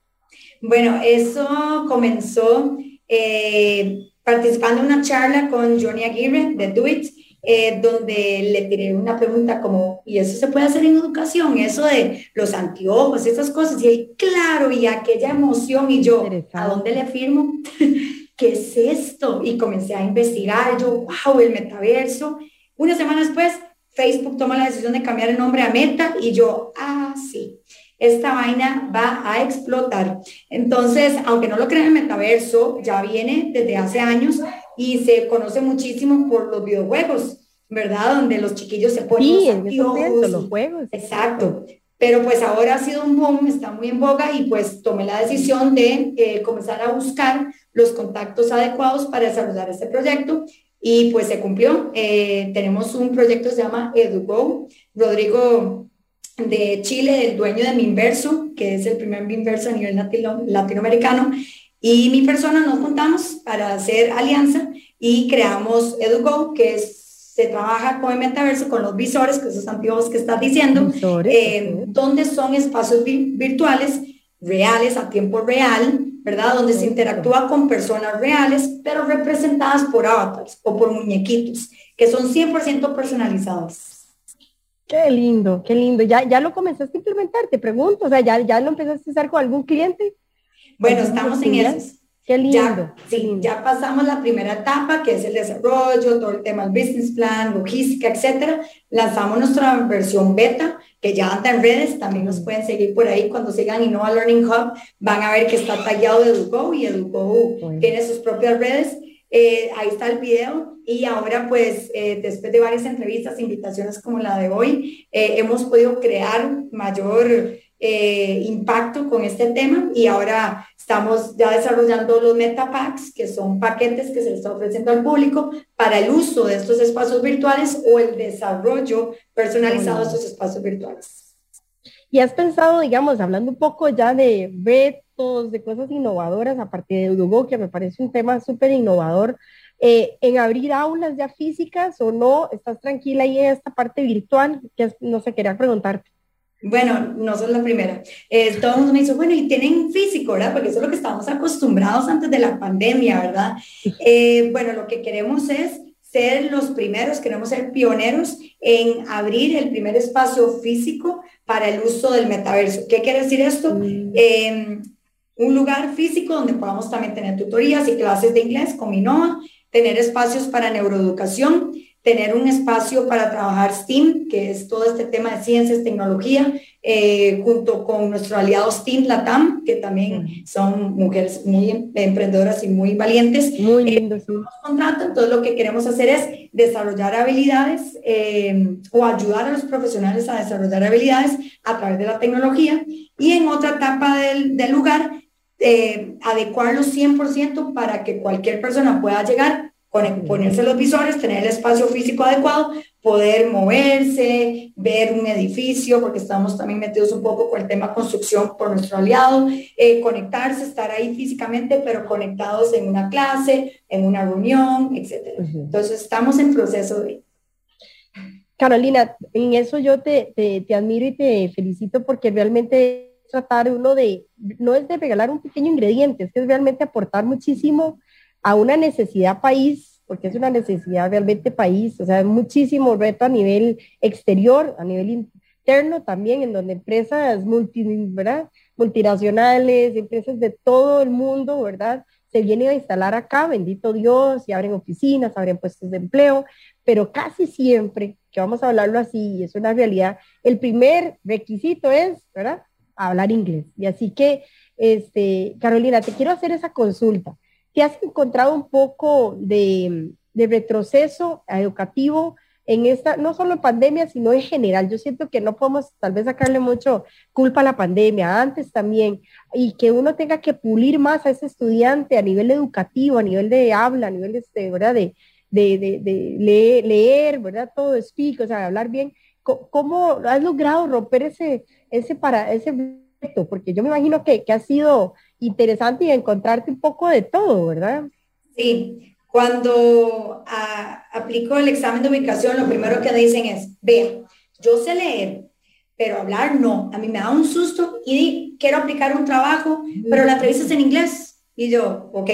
Bueno, eso comenzó eh, participando en una charla con Johnny Aguirre de Do It, eh, donde le tiré una pregunta como, ¿y eso se puede hacer en educación? Eso de los anteojos, esas cosas. Y él, claro, y aquella emoción, y yo, ¿a dónde le firmo? ¿Qué es esto? Y comencé a investigar, yo, wow, el metaverso. Una semana después, Facebook toma la decisión de cambiar el nombre a Meta y yo, ah, sí, esta vaina va a explotar. Entonces, aunque no lo crean, el metaverso ya viene desde hace años y se conoce muchísimo por los videojuegos, ¿verdad? Donde los chiquillos se ponen sí, los, los juegos. Exacto. Pero pues ahora ha sido un boom, está muy en boga y pues tomé la decisión de eh, comenzar a buscar los contactos adecuados para desarrollar este proyecto y pues se cumplió. Eh, tenemos un proyecto que se llama EduGo. Rodrigo de Chile, el dueño de Minverso, que es el primer Minverso a nivel latinoamericano, y mi persona nos juntamos para hacer alianza y creamos EduGo, que se trabaja con el metaverso, con los visores, que esos antiguos que estás diciendo, eh, donde son espacios virtuales reales a tiempo real, ¿verdad? Donde se interactúa con personas reales, pero representadas por avatars o por muñequitos, que son 100% personalizados. Qué lindo, qué lindo. ¿Ya, ya lo comenzaste a implementar? Te pregunto, o sea, ¿ya, ya lo empezaste a usar con algún cliente? Bueno, estamos en eso. Qué lindo. Ya, sí, ya pasamos la primera etapa, que es el desarrollo, todo el tema del business plan, logística, etcétera. Lanzamos nuestra versión beta, que ya anda en redes, también nos pueden seguir por ahí. Cuando sigan Innova Learning Hub, van a ver que está tallado de Edugo y Edugo tiene sus propias redes. Eh, ahí está el video. Y ahora pues eh, después de varias entrevistas, invitaciones como la de hoy, eh, hemos podido crear mayor impacto con este tema. Y ahora estamos ya desarrollando los metapacks, que son paquetes que se les está ofreciendo al público para el uso de estos espacios virtuales o el desarrollo personalizado de estos espacios virtuales. Y has pensado, digamos, hablando un poco ya de retos, de cosas innovadoras, a partir de Udugo, que me parece un tema súper innovador, eh, en abrir aulas ya físicas o no, estás tranquila ahí en esta parte virtual, que no sé, quería preguntarte. Bueno, no son la primera. Eh, todo el mundo me dice, bueno, y tienen físico, ¿verdad? Porque eso es lo que estábamos acostumbrados antes de la pandemia, ¿verdad? Eh, bueno, lo que queremos es ser los primeros, queremos ser pioneros en abrir el primer espacio físico para el uso del metaverso. ¿Qué quiere decir esto? Mm. Un lugar físico donde podamos también tener tutorías y clases de inglés con Innova, tener espacios para neuroeducación, tener un espacio para trabajar STEAM, que es todo este tema de ciencias, tecnología, eh, junto con nuestro aliado STEAM Latam, que también son mujeres muy emprendedoras y muy valientes. Muy lindo, sí. Contrato, entonces lo que queremos hacer es desarrollar habilidades eh, o ayudar a los profesionales a desarrollar habilidades a través de la tecnología y en otra etapa del, del lugar eh, adecuarlos 100% para que cualquier persona pueda llegar ponerse los visores, tener el espacio físico adecuado, poder moverse, ver un edificio, porque estamos también metidos un poco con el tema construcción por nuestro aliado, eh, conectarse, estar ahí físicamente, pero conectados en una clase, en una reunión, etc. Entonces estamos en proceso de... Carolina, en eso yo te, te, te admiro y te felicito porque realmente tratar uno de, no es de regalar un pequeño ingrediente, es que es realmente aportar muchísimo a una necesidad país, porque es una necesidad realmente país, o sea, muchísimo reto a nivel exterior, a nivel interno también, en donde empresas multi, ¿verdad? multinacionales, empresas de todo el mundo, ¿verdad? Se vienen a instalar acá, bendito Dios, y abren oficinas, abren puestos de empleo, pero casi siempre, que vamos a hablarlo así, y es una realidad, el primer requisito es, ¿verdad? Hablar inglés. Y así que, este, Carolina, te quiero hacer esa consulta. ¿Te has encontrado un poco de, retroceso educativo en esta, no solo en pandemia, sino en general? Yo siento que no podemos tal vez sacarle mucho culpa a la pandemia, antes también, y que uno tenga que pulir más a ese estudiante a nivel educativo, a nivel de habla, a nivel de, este, ¿verdad? de, de, leer, ¿verdad? Todo speak, o sea, hablar bien. ¿Cómo has logrado romper ese, ese, para, ese reto? Porque yo me imagino que, que ha sido interesante y encontrarte un poco de todo, ¿verdad? Sí, cuando ah, aplico el examen de ubicación, lo primero que dicen es, vea, yo sé leer, pero hablar no. A mí me da un susto y quiero aplicar un trabajo, pero la entrevista es en inglés. Y yo, ok,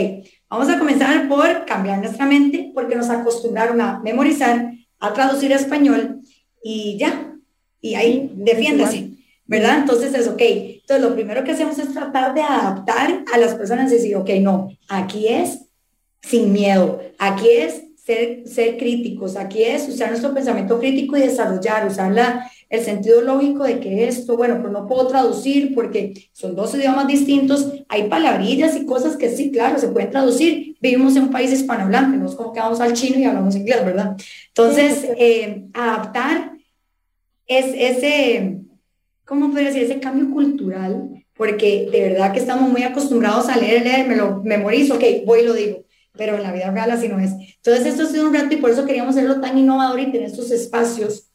vamos a comenzar por cambiar nuestra mente porque nos acostumbraron a memorizar, a traducir a español y ya. Y ahí, defiéndase. ¿verdad? Entonces es ok. Entonces lo primero que hacemos es tratar de adaptar a las personas y decir, ok, no, aquí es sin miedo, aquí es ser, ser críticos, aquí es usar nuestro pensamiento crítico y desarrollar, usar la, el sentido lógico de que esto, bueno, pues no puedo traducir porque son dos idiomas distintos, hay palabrillas y cosas que sí, claro, se pueden traducir. Vivimos en un país hispanohablante, no es como que vamos al chino y hablamos inglés, ¿verdad? Entonces, eh, adaptar es ese ¿cómo podría decir? Ese cambio cultural, porque de verdad que estamos muy acostumbrados a leer, leer, me lo memorizo, ok, voy y lo digo, pero en la vida real así no es. Entonces esto ha sido un reto y por eso queríamos hacerlo tan innovador y tener estos espacios,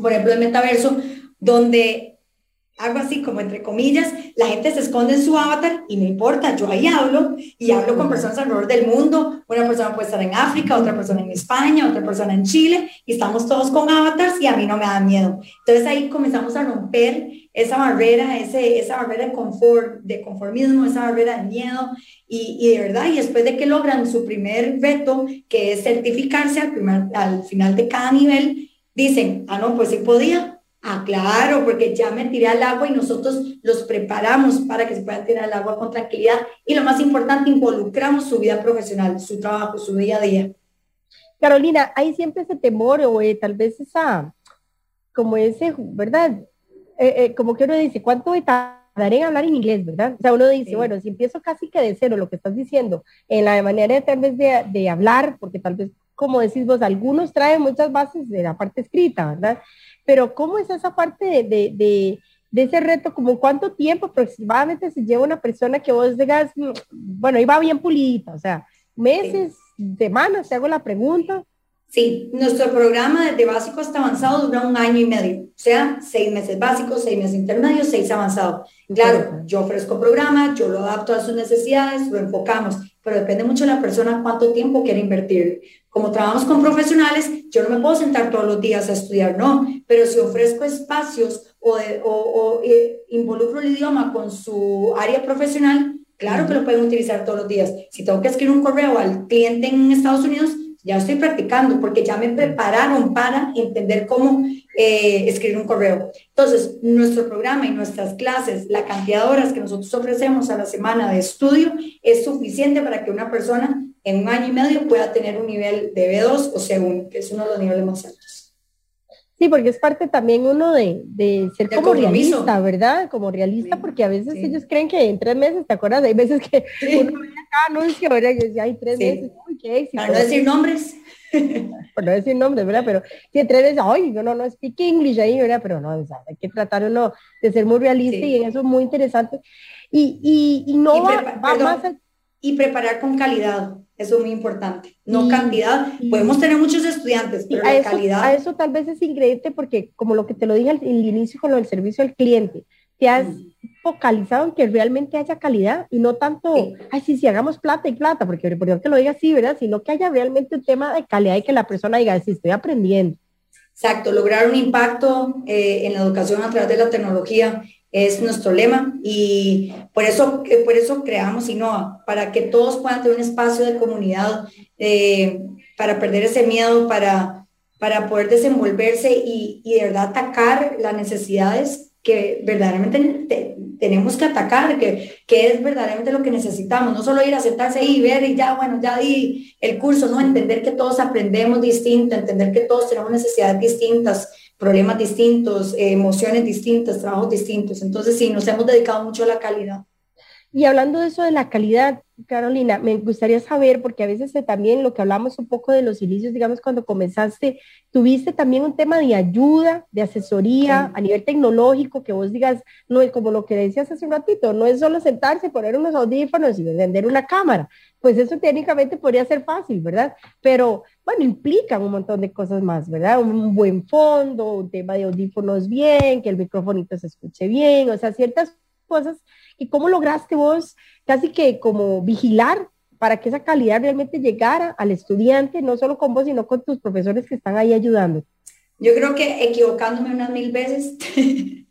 por ejemplo, el metaverso, donde algo así como entre comillas, la gente se esconde en su avatar y no importa, yo ahí hablo y hablo con personas alrededor del mundo, una persona puede estar en África, otra persona en España, otra persona en Chile y estamos todos con avatars y a mí no me da miedo. Entonces ahí comenzamos a romper esa barrera, ese, esa barrera de confort, de conformismo, esa barrera de miedo y, y, de verdad, y después de que logran su primer reto, que es certificarse al, primer, al final de cada nivel, dicen, ah, no, pues sí podía, Ah, claro, porque ya me tiré al agua y nosotros los preparamos para que se puedan tirar al agua con tranquilidad. Y lo más importante, involucramos su vida profesional, su trabajo, su día a día. Carolina, hay siempre ese temor o eh, tal vez esa, como ese, ¿verdad? Eh, eh, como que uno dice, ¿cuánto tardaré en hablar en inglés, verdad? O sea, uno dice, bueno, si empiezo casi que de cero, lo que estás diciendo, en la manera de, tal vez de, de hablar, porque tal vez, como decís vos, algunos traen muchas bases de la parte escrita, ¿verdad? pero ¿cómo es esa parte de, de, de, ese reto? ¿Como cuánto tiempo aproximadamente se lleva una persona que vos digas, mm, bueno, iba bien pulidita, o sea, meses, semanas, te hago la pregunta. Sí, nuestro programa desde básico hasta avanzado dura un año y medio, o sea, seis meses básicos, seis meses intermedios, seis avanzados. Claro, yo ofrezco programa, yo lo adapto a sus necesidades, lo enfocamos, pero depende mucho de la persona cuánto tiempo quiere invertir. Como trabajamos con profesionales, yo no me puedo sentar todos los días a estudiar, no, pero si ofrezco espacios o, o, eh, involucro el idioma con su área profesional, claro que lo pueden utilizar todos los días. Si tengo que escribir un correo al cliente en Estados Unidos, ya estoy practicando porque ya me prepararon para entender cómo eh, escribir un correo. Entonces, nuestro programa y nuestras clases, la cantidad de horas que nosotros ofrecemos a la semana de estudio es suficiente para que una persona en un año y medio pueda tener un nivel de B2 o C1, que es uno de los niveles más altos. Sí, porque es parte también uno de, de ser De como compromiso. realista, ¿verdad? Como realista, Sí, porque a veces sí. ellos creen que en tres meses, ¿te acuerdas? Hay veces que Sí. uno ve acá anuncio, ¿verdad? Y decía, hay tres meses, qué éxito. Para no decir nombres, por no decir nombres, ¿verdad? Pero si tres meses, ay, yo no, no speak English ahí, ¿verdad? Pero no, o sea, hay que tratar uno de ser muy realista Sí. y en eso es muy interesante. Y, y, y no Y va, va perdón. más a- y preparar con calidad. Eso es muy importante. No cantidad. Podemos tener muchos estudiantes, pero la eso, calidad. a eso tal vez es ingrediente porque como lo que te lo dije al, al inicio con lo del servicio al cliente, te has Mm. Focalizado en que realmente haya calidad y no tanto, Sí. ay, sí, sí, hagamos plata y plata, porque por Dios que lo diga así, ¿verdad? Sino que haya realmente un tema de calidad y que la persona diga, sí, estoy aprendiendo. Exacto, lograr un impacto eh, en la educación a través de la tecnología es nuestro lema y por eso, eh, por eso creamos Innova, para que todos puedan tener un espacio de comunidad, eh, para perder ese miedo, para, para poder desenvolverse y, y de verdad atacar las necesidades que verdaderamente te- tenemos que atacar, que, que es verdaderamente lo que necesitamos, no solo ir a sentarse ahí y ver y ya, bueno, ya di el curso, no, entender que todos aprendemos distinto, entender que todos tenemos necesidades distintas, problemas distintos, emociones distintas, trabajos distintos. Entonces, sí, nos hemos dedicado mucho a la calidad. Y hablando de eso de la calidad, Carolina, me gustaría saber, porque a veces eh, también lo que hablamos un poco de los inicios, digamos, cuando comenzaste, tuviste también un tema de ayuda, de asesoría Sí. a nivel tecnológico, que vos digas, no es como lo que decías hace un ratito, no es solo sentarse, poner unos audífonos y vender una cámara. Pues eso técnicamente podría ser fácil, ¿verdad? Pero bueno, implican un montón de cosas más, ¿verdad? Un buen fondo, un tema de audífonos bien, que el microfonito se escuche bien, o sea, ciertas cosas y cómo lograste vos casi que como vigilar para que esa calidad realmente llegara al estudiante, no solo con vos, sino con tus profesores que están ahí ayudando. Yo creo que equivocándome unas mil veces,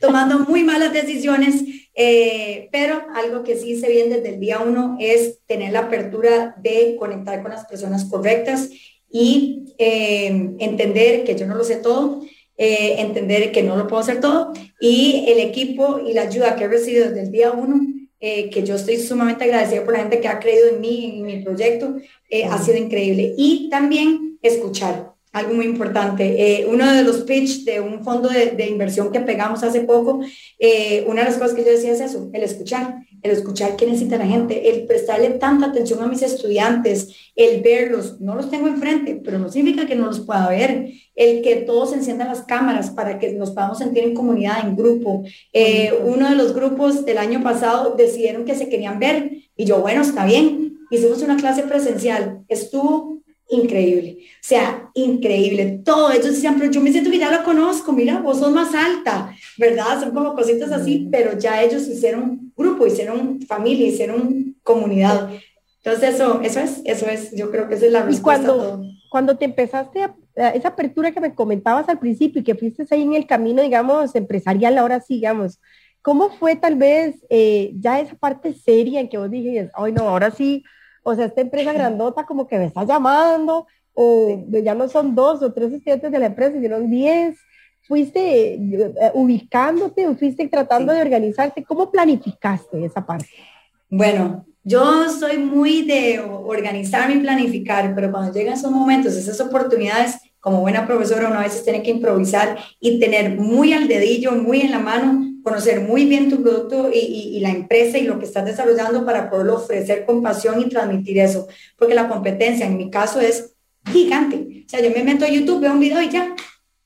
tomando muy malas decisiones, eh, pero algo que sí hice bien desde el día uno es tener la apertura de conectar con las personas correctas y eh, entender que yo no lo sé todo, eh, entender que no lo puedo hacer todo y el equipo y la ayuda que he recibido desde el día uno, eh, que yo estoy sumamente agradecida por la gente que ha creído en mí, en mi proyecto, eh, ha sido increíble. Y también escuchar, algo muy importante. Uno de los pitch de un fondo de, de inversión que pegamos hace poco, una de las cosas que yo decía es eso, el escuchar, el escuchar qué necesita la gente, el prestarle tanta atención a mis estudiantes, el verlos, no los tengo enfrente, pero no significa que no los pueda ver, el que todos enciendan las cámaras para que nos podamos sentir en comunidad, en grupo. Eh, uno de los grupos del año pasado decidieron que se querían ver y yo, bueno, está bien, hicimos una clase presencial, estuvo increíble, o sea, increíble. Todo ellos decían, pero yo me siento que ya lo conozco, mira, vos sos más alta, ¿verdad? Son como cositas así, pero ya ellos hicieron grupo, hicieron familia, hicieron comunidad. Entonces eso, eso es, eso es, yo creo que esa es la Y respuesta a cuando, todo. cuando te empezaste a, a esa apertura que me comentabas al principio y que fuiste ahí en el camino, digamos, empresarial, ahora sí, digamos, ¿cómo fue tal vez eh, ya esa parte seria en que vos dijiste, ay no, ahora sí, o sea, esta empresa grandota como que me está llamando, o ya no son dos o tres estudiantes de la empresa, sino diez, fuiste eh, ubicándote o fuiste tratando Sí. de organizarte, ¿cómo planificaste esa parte? Bueno, yo soy muy de organizarme y planificar, pero cuando llegan esos momentos, esas oportunidades, como buena profesora, uno a veces tiene que improvisar y tener muy al dedillo, muy en la mano, conocer muy bien tu producto y, y- y la empresa y lo que estás desarrollando para poderlo ofrecer con pasión y transmitir eso. Porque la competencia, en mi caso, es gigante. O sea, yo me meto a YouTube, veo un video y ya,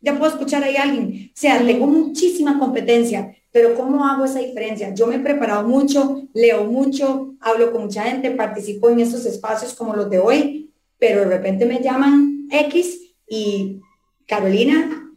ya puedo escuchar ahí a alguien. O sea, tengo muchísima competencia, pero ¿cómo hago esa diferencia? Yo me he preparado mucho, leo mucho, hablo con mucha gente, participo en estos espacios como los de hoy, pero de repente me llaman X y Carolina,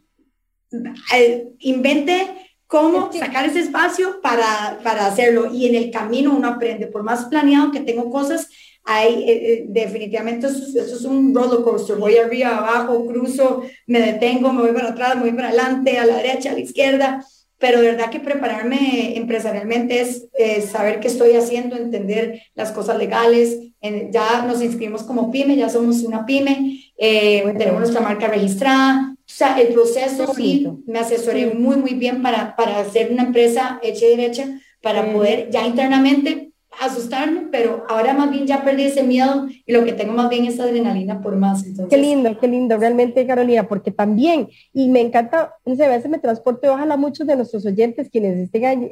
eh, invente cómo sacar ese espacio para, para hacerlo y en el camino uno aprende, por más planeado que tengo cosas, hay, eh, eh, definitivamente eso, es- un roller coaster, voy arriba, abajo, cruzo, me detengo, me voy para atrás, me voy para adelante, a la derecha, a la izquierda, pero de verdad que prepararme empresarialmente es eh, saber qué estoy haciendo, entender las cosas legales, en- ya nos inscribimos como pyme, ya somos una pyme, eh, tenemos nuestra marca registrada, o sea, el proceso sí, me asesoré muy, muy bien para, para hacer una empresa hecha y derecha, para poder ya internamente asustarme, pero ahora más bien ya perdí ese miedo y lo que tengo más bien es adrenalina por más. Qué lindo, qué lindo, realmente Carolina, porque también, y me encanta, no sé, a veces me transporte, ojalá muchos de nuestros oyentes quienes estén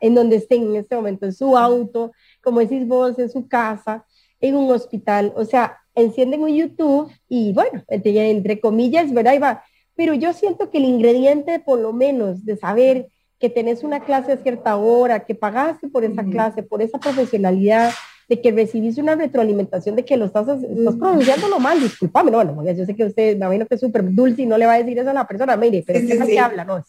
en donde estén en este momento, en su auto, como decís vos, en su casa, en un hospital, o sea, encienden un YouTube y bueno, entre, entre comillas, ¿verdad? Y va. Pero yo siento que el ingrediente, por lo menos, de saber que tenés una clase a cierta hora, que pagaste por esa clase, por esa profesionalidad, de que recibís una retroalimentación de que lo estás, estás pronunciándolo mal, discúlpame, no, bueno, yo sé que usted, me imagino que es súper dulce y no le va a decir eso a la persona, mire, pero es que habla, no,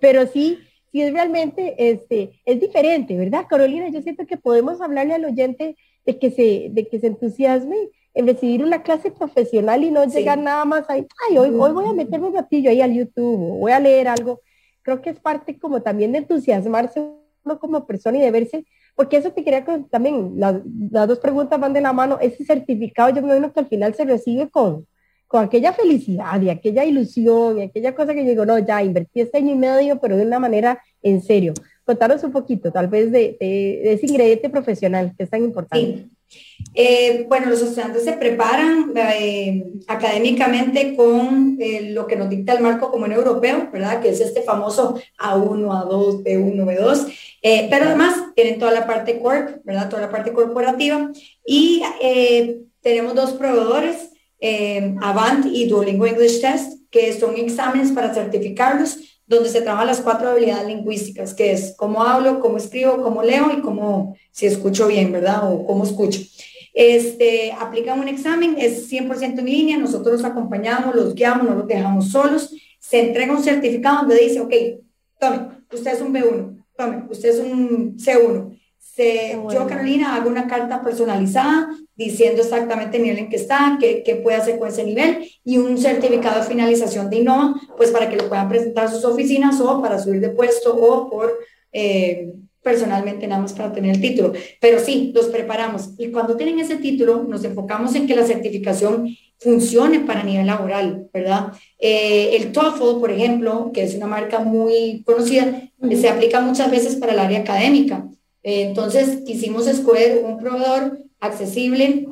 pero sí, sí es realmente, este, es diferente, ¿verdad, Carolina? Yo siento que podemos hablarle al oyente de que se, de que se entusiasme en recibir una clase profesional y no llegar nada más ahí, ay, hoy, hoy voy a meterme un ratillo ahí al YouTube, voy a leer algo, creo que es parte como también de entusiasmarse uno como persona y de verse, porque eso te quería también, las, dos preguntas van de la mano, ese certificado yo me imagino que al final se recibe con, con aquella felicidad y aquella ilusión y aquella cosa que yo digo, no, ya invertí este año y medio, pero de una manera en serio. Contaros un poquito, tal vez, de, de, ese ingrediente profesional que es tan importante. Eh, bueno, los estudiantes se preparan eh, académicamente con eh, lo que nos dicta el marco común europeo, ¿verdad? Que es este famoso A1, A2, B1, B2. pero además tienen toda la parte corp, ¿verdad? Toda la parte corporativa. Y tenemos dos proveedores, Avant y Duolingo English Test, que son exámenes para certificarlos donde se trabajan las cuatro habilidades lingüísticas, que es cómo hablo, cómo escribo, cómo leo y cómo, si escucho bien, ¿verdad? O cómo escucho. Este, aplican un examen, es 100% en línea, nosotros los acompañamos, los guiamos, no los dejamos solos, se entrega un certificado donde dice, ok, tome, usted es un B1, tome, usted es un C1. Yo, Carolina, hago una carta personalizada diciendo exactamente el nivel en que está, qué, qué, puede hacer con ese nivel y un certificado de finalización de INOVA, pues para que lo puedan presentar a sus oficinas o para subir de puesto o por eh, personalmente nada más para tener el título. Pero sí, los preparamos y cuando tienen ese título nos enfocamos en que la certificación funcione para nivel laboral, ¿verdad? Eh, el TOEFL, por ejemplo, que es una marca muy conocida, se aplica muchas veces para el área académica. Eh, entonces quisimos escoger un proveedor accesible,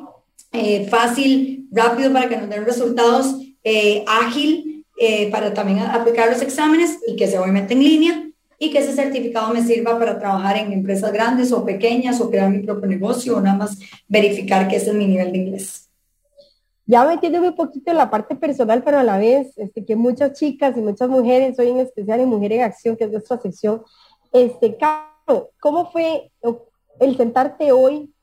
eh, fácil, rápido para que nos den resultados, eh, ágil eh, para también aplicar los exámenes y que se obviamente en línea y que ese certificado me sirva para trabajar en empresas grandes o pequeñas o crear mi propio negocio o nada más verificar que ese es mi nivel de inglés. Ya metiéndome un poquito la parte personal, pero a la vez, este, que muchas chicas y muchas mujeres, hoy en especial en Mujer en Acción, que es nuestra sección, este, ¿cómo fue el sentarte hoy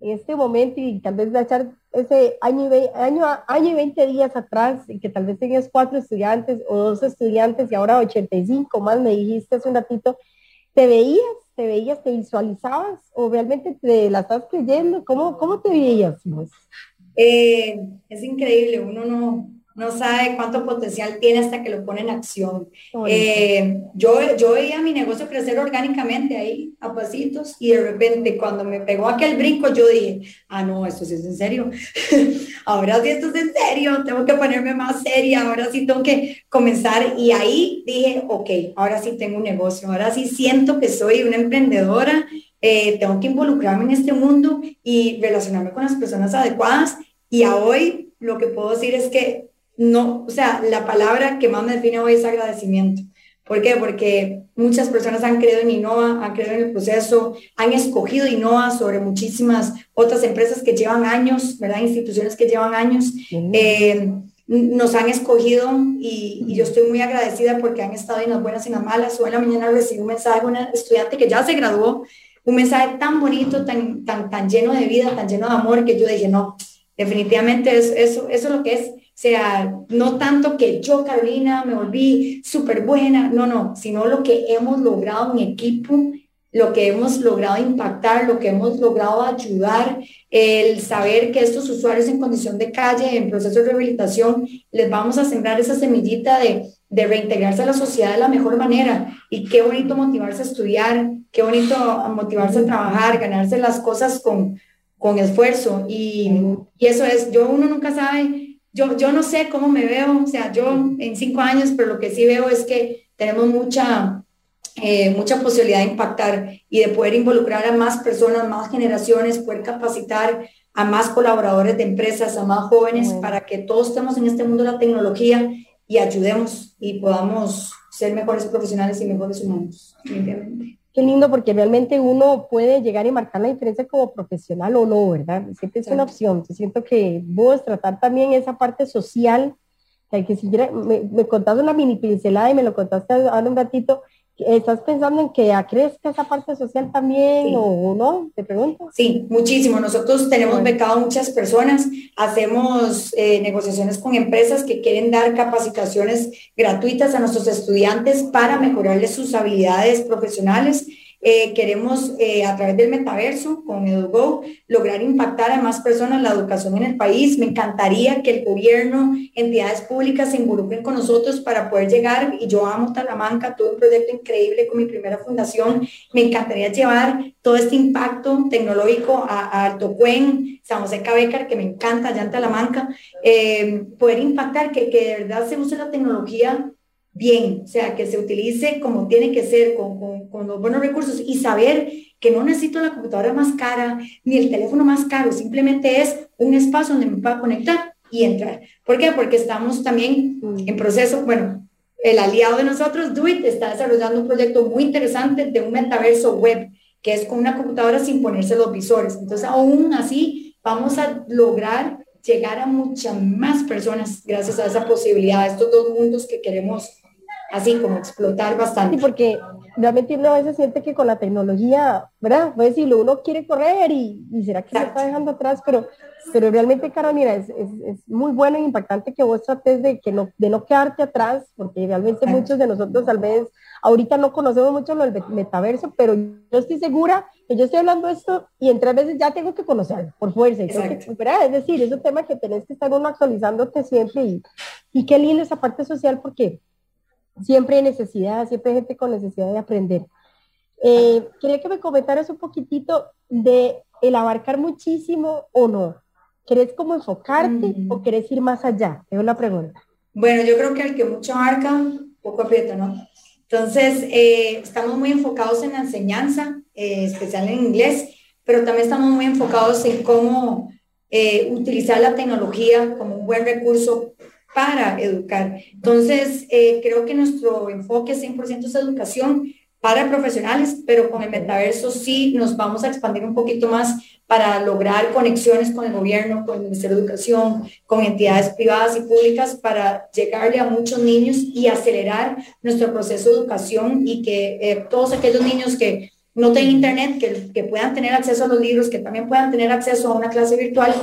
en este momento y tal vez echar ese año y, año, año y 20 días atrás, y que tal vez tenías cuatro estudiantes o dos estudiantes y ahora 85 más, me dijiste hace un ratito, ¿te veías? ¿Te veías? ¿Te visualizabas? ¿O realmente te la estás creyendo? ¿Cómo, cómo te veías? Eh, es increíble, uno no, no sabe cuánto potencial tiene hasta que lo pone en acción. Eh, yo, yo veía mi negocio crecer orgánicamente ahí, a pasitos, y de repente cuando me pegó aquel brinco, yo dije, ah, no, esto sí es en serio. ahora sí esto es en serio, tengo que ponerme más seria, ahora sí tengo que comenzar. Y ahí dije, ok, ahora sí tengo un negocio, ahora sí siento que soy una emprendedora, eh, tengo que involucrarme en este mundo y relacionarme con las personas adecuadas. Y a hoy lo que puedo decir es que no, o sea, la palabra que más me define hoy es agradecimiento. ¿Por qué? Porque muchas personas han creído en Innova, han creído en el proceso, han escogido Innova sobre muchísimas otras empresas que llevan años, ¿verdad? Instituciones que llevan años. Eh, nos han escogido y, yo estoy muy agradecida porque han estado en las buenas y en las malas. Hoy en la mañana recibí un mensaje de una estudiante que ya se graduó, un mensaje tan bonito, tan, tan, tan lleno de vida, tan lleno de amor, que yo dije, no, definitivamente eso, eso, eso es lo que es sea, no tanto que yo, Carolina, me volví súper buena, no, no, sino lo que hemos logrado en equipo, lo que hemos logrado impactar, lo que hemos logrado ayudar, el saber que estos usuarios en condición de calle, en proceso de rehabilitación, les vamos a sembrar esa semillita de, de reintegrarse a la sociedad de la mejor manera. Y qué bonito motivarse a estudiar, qué bonito motivarse a trabajar, ganarse las cosas con, con esfuerzo. Y, y eso es, yo uno nunca sabe yo, no sé cómo me veo, o sea, yo en cinco años, pero lo que sí veo es que tenemos mucha, eh, mucha posibilidad de impactar y de poder involucrar a más personas, más generaciones, poder capacitar a más colaboradores de empresas, a más jóvenes, para que todos estemos en este mundo de la tecnología y ayudemos y podamos ser mejores profesionales y mejores humanos, Qué lindo, porque realmente uno puede llegar y marcar la diferencia como profesional o no, ¿verdad? Siempre es una opción. Yo siento que vos tratar también esa parte social, que si me, me contaste una mini pincelada y me lo contaste hace un ratito, ¿Estás pensando en que crezca esa parte social también o no? Te pregunto. Sí, muchísimo. Nosotros tenemos becado a muchas personas, hacemos eh, negociaciones con empresas que quieren dar capacitaciones gratuitas a nuestros estudiantes para mejorarles sus habilidades profesionales eh, queremos eh, a través del metaverso con EduGo lograr impactar a más personas la educación en el país. Me encantaría que el gobierno, entidades públicas se involucren con nosotros para poder llegar. Y yo amo Talamanca, tuve un proyecto increíble con mi primera fundación. Me encantaría llevar todo este impacto tecnológico a, Alto Cuen, San José Cabecar, que me encanta allá en Talamanca, eh, poder impactar, que, que de verdad se use la tecnología bien, o sea, que se utilice como tiene que ser, con, con, los buenos recursos y saber que no necesito la computadora más cara ni el teléfono más caro, simplemente es un espacio donde me pueda conectar y entrar. ¿Por qué? Porque estamos también en proceso, bueno, el aliado de nosotros, Duit, está desarrollando un proyecto muy interesante de un metaverso web, que es con una computadora sin ponerse los visores. Entonces, aún así, vamos a lograr llegar a muchas más personas gracias a esa posibilidad, a estos dos mundos que queremos así como explotar bastante. Sí, porque realmente uno a veces siente que con la tecnología, ¿verdad? Pues decirlo, uno quiere correr y, y será que se está dejando atrás, pero, pero realmente, Carolina, es, es, es, muy bueno e impactante que vos trates de, que no, de no quedarte atrás, porque realmente muchos de nosotros tal vez ahorita no conocemos mucho lo del metaverso, pero yo estoy segura que yo estoy hablando de esto y en tres veces ya tengo que conocerlo por fuerza. Y que, es decir, es un tema que tenés que estar uno actualizándote siempre y, y qué lindo esa parte social porque Siempre hay necesidad, siempre hay gente con necesidad de aprender. Eh, quería que me comentaras un poquitito de el abarcar muchísimo o no. ¿Querés como enfocarte o querés ir más allá? Es una pregunta. Bueno, yo creo que el que mucho abarca, poco aprieta, ¿no? Entonces, eh, estamos muy enfocados en la enseñanza, eh, especial en inglés, pero también estamos muy enfocados en cómo utilizar la tecnología como un buen recurso para educar. Entonces, eh, creo que nuestro enfoque 100% es educación para profesionales, pero con el metaverso sí nos vamos a expandir un poquito más para lograr conexiones con el gobierno, con el Ministerio de Educación, con entidades privadas y públicas para llegarle a muchos niños y acelerar nuestro proceso de educación y que eh, todos aquellos niños que no tengan internet, que puedan tener acceso a los libros, que también puedan tener acceso a una clase virtual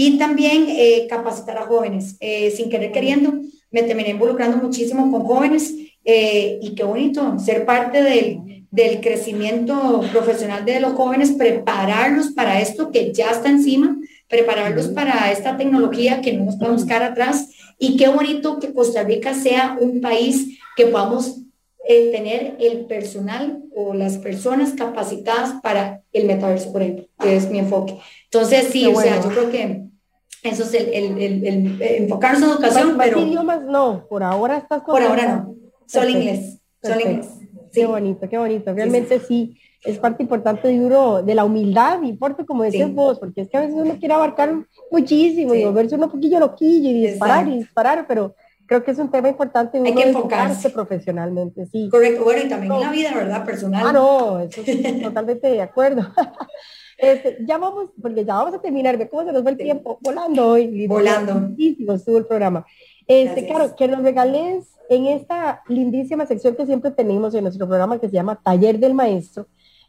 y también eh, capacitar a jóvenes. Eh, sin querer queriendo, me terminé involucrando muchísimo con jóvenes eh, y qué bonito ser parte del, del, crecimiento profesional de los jóvenes, prepararlos para esto que ya está encima, prepararlos para esta tecnología que no nos podemos quedar atrás y qué bonito que Costa Rica sea un país que podamos tener el personal o las personas capacitadas para el metaverso, por ejemplo, que es mi enfoque. Entonces, sí, o sea, yo creo que eso es el, el, el, el enfocarse en educación, pero... idiomas no? Por ahora estás con... Por ahora no, solo inglés, solo inglés. Qué bonito, qué bonito. Realmente sí, es parte importante de uno, de la humildad, importa como decías vos, porque es que a veces uno quiere abarcar muchísimo y volverse un poquillo loquillo y disparar y disparar, pero creo que es un tema importante Hay que enfocarse profesionalmente, sí. Correcto, bueno, y también en la vida, ¿verdad? Personal. Ah, no, eso totalmente de acuerdo. Este, ya vamos, porque ya vamos a terminar, ve cómo se nos va el tiempo volando hoy. Volando. Muchísimo estuvo el programa. Este, claro, que nos regales en esta lindísima sección que siempre tenemos en nuestro programa que se llama Taller del Maestro,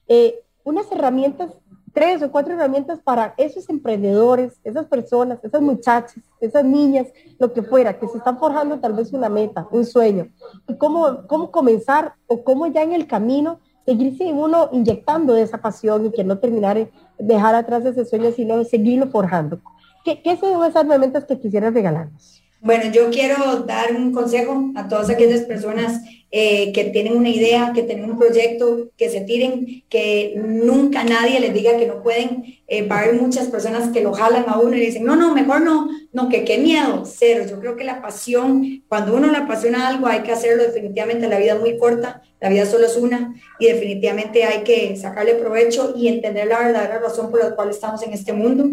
eh, unas herramientas, tres o cuatro herramientas para esos emprendedores, esas personas, esas muchachas, esas niñas, lo que fuera, que se están forjando tal vez una meta, un sueño, y cómo, cómo comenzar o cómo ya en el camino seguirse uno inyectando esa pasión y que no terminar, dejar atrás ese sueño, sino seguirlo forjando. ¿Qué, qué son esas herramientas que quisieras regalarnos? Bueno, yo quiero dar un consejo a todas aquellas personas eh, que tienen una idea, que tienen un proyecto, que se tiren, que nunca nadie les diga que no pueden. Eh, va a haber muchas personas que lo jalan a uno y dicen, no, no, mejor no, no, que qué miedo, cero. Yo creo que la pasión, cuando uno le apasiona algo, hay que hacerlo definitivamente. La vida es muy corta, la vida solo es una y definitivamente hay que sacarle provecho y entender la verdadera razón por la cual estamos en este mundo.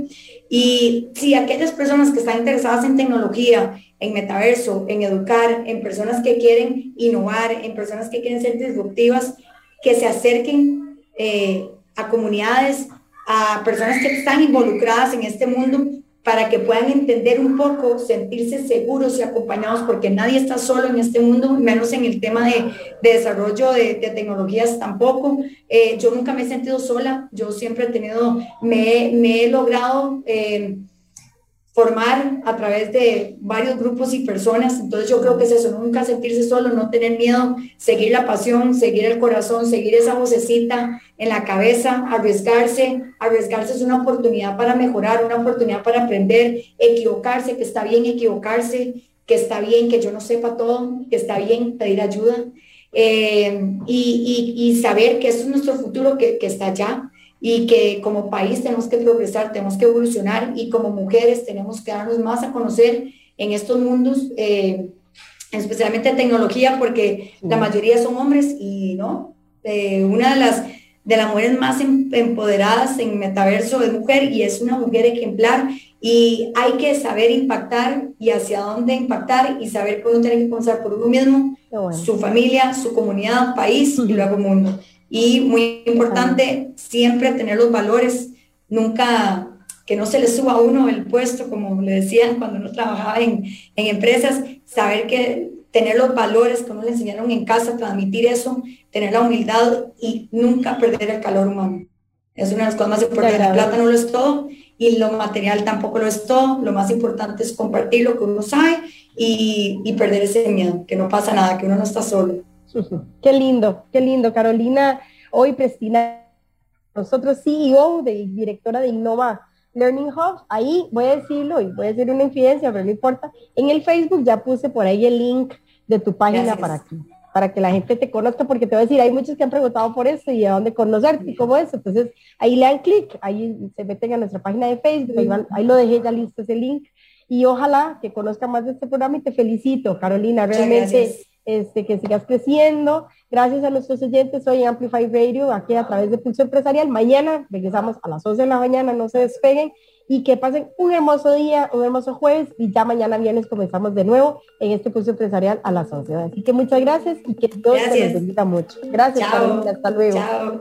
Y si aquellas personas que están interesadas en tecnología, en metaverso, en educar, en personas que quieren innovar, en personas que quieren ser disruptivas, que se acerquen eh, a comunidades, a personas que están involucradas en este mundo para que puedan entender un poco, sentirse seguros y acompañados, porque nadie está solo en este mundo, menos en el tema de, desarrollo de, tecnologías tampoco. Eh, yo nunca me he sentido sola, yo siempre he tenido, me, he logrado... Eh, formar a través de varios grupos y personas. Entonces yo creo que es eso, nunca sentirse solo, no tener miedo, seguir la pasión, seguir el corazón, seguir esa vocecita en la cabeza, arriesgarse. Arriesgarse es una oportunidad para mejorar, una oportunidad para aprender, equivocarse, que está bien equivocarse, que está bien que yo no sepa todo, que está bien pedir ayuda. Eh, y, saber que eso es nuestro futuro que, que está allá y que como país tenemos que progresar, tenemos que evolucionar y como mujeres tenemos que darnos más a conocer en estos mundos, eh, especialmente tecnología, porque la mayoría son hombres y no. Eh, una de las, de las mujeres más em, empoderadas en metaverso es mujer y es una mujer ejemplar y hay que saber impactar y hacia dónde impactar y saber que uno tiene que comenzar por uno mismo, su familia, su comunidad, país y luego mundo. Y muy importante, siempre tener los valores, nunca que no se le suba a uno el puesto, como le decían cuando uno trabajaba en, en empresas, saber que tener los valores que uno le enseñaron en casa, transmitir eso, tener la humildad y nunca perder el calor humano. Es una de las cosas más importantes. La plata no lo es todo y lo material tampoco lo es todo. Lo más importante es compartir lo que uno sabe y, y perder ese miedo, que no pasa nada, que uno no está solo. Qué lindo, qué lindo. Carolina, hoy Prestina, nosotros CEO, de, directora de Innova Learning Hub, ahí voy a decirlo y voy a decir una infidencia, pero no importa. En el Facebook ya puse por ahí el link de tu página para que, para que la gente te conozca, porque te voy a decir, hay muchos que han preguntado por eso y a dónde conocerte y cómo es. Entonces, ahí le dan clic, ahí se meten a nuestra página de Facebook, ahí, lo dejé ya listo ese link. Y ojalá que conozca más de este programa y te felicito, Carolina, realmente este, que sigas creciendo. Gracias a nuestros oyentes, soy Amplify Radio, aquí a través de Pulso Empresarial. Mañana regresamos a las 11 de la mañana, no se despeguen y que pasen un hermoso día, un hermoso jueves y ya mañana viernes comenzamos de nuevo en este Pulso Empresarial a las 11. Así que muchas gracias y que Dios te bendiga mucho. Gracias, Carolina. Hasta luego. Chao.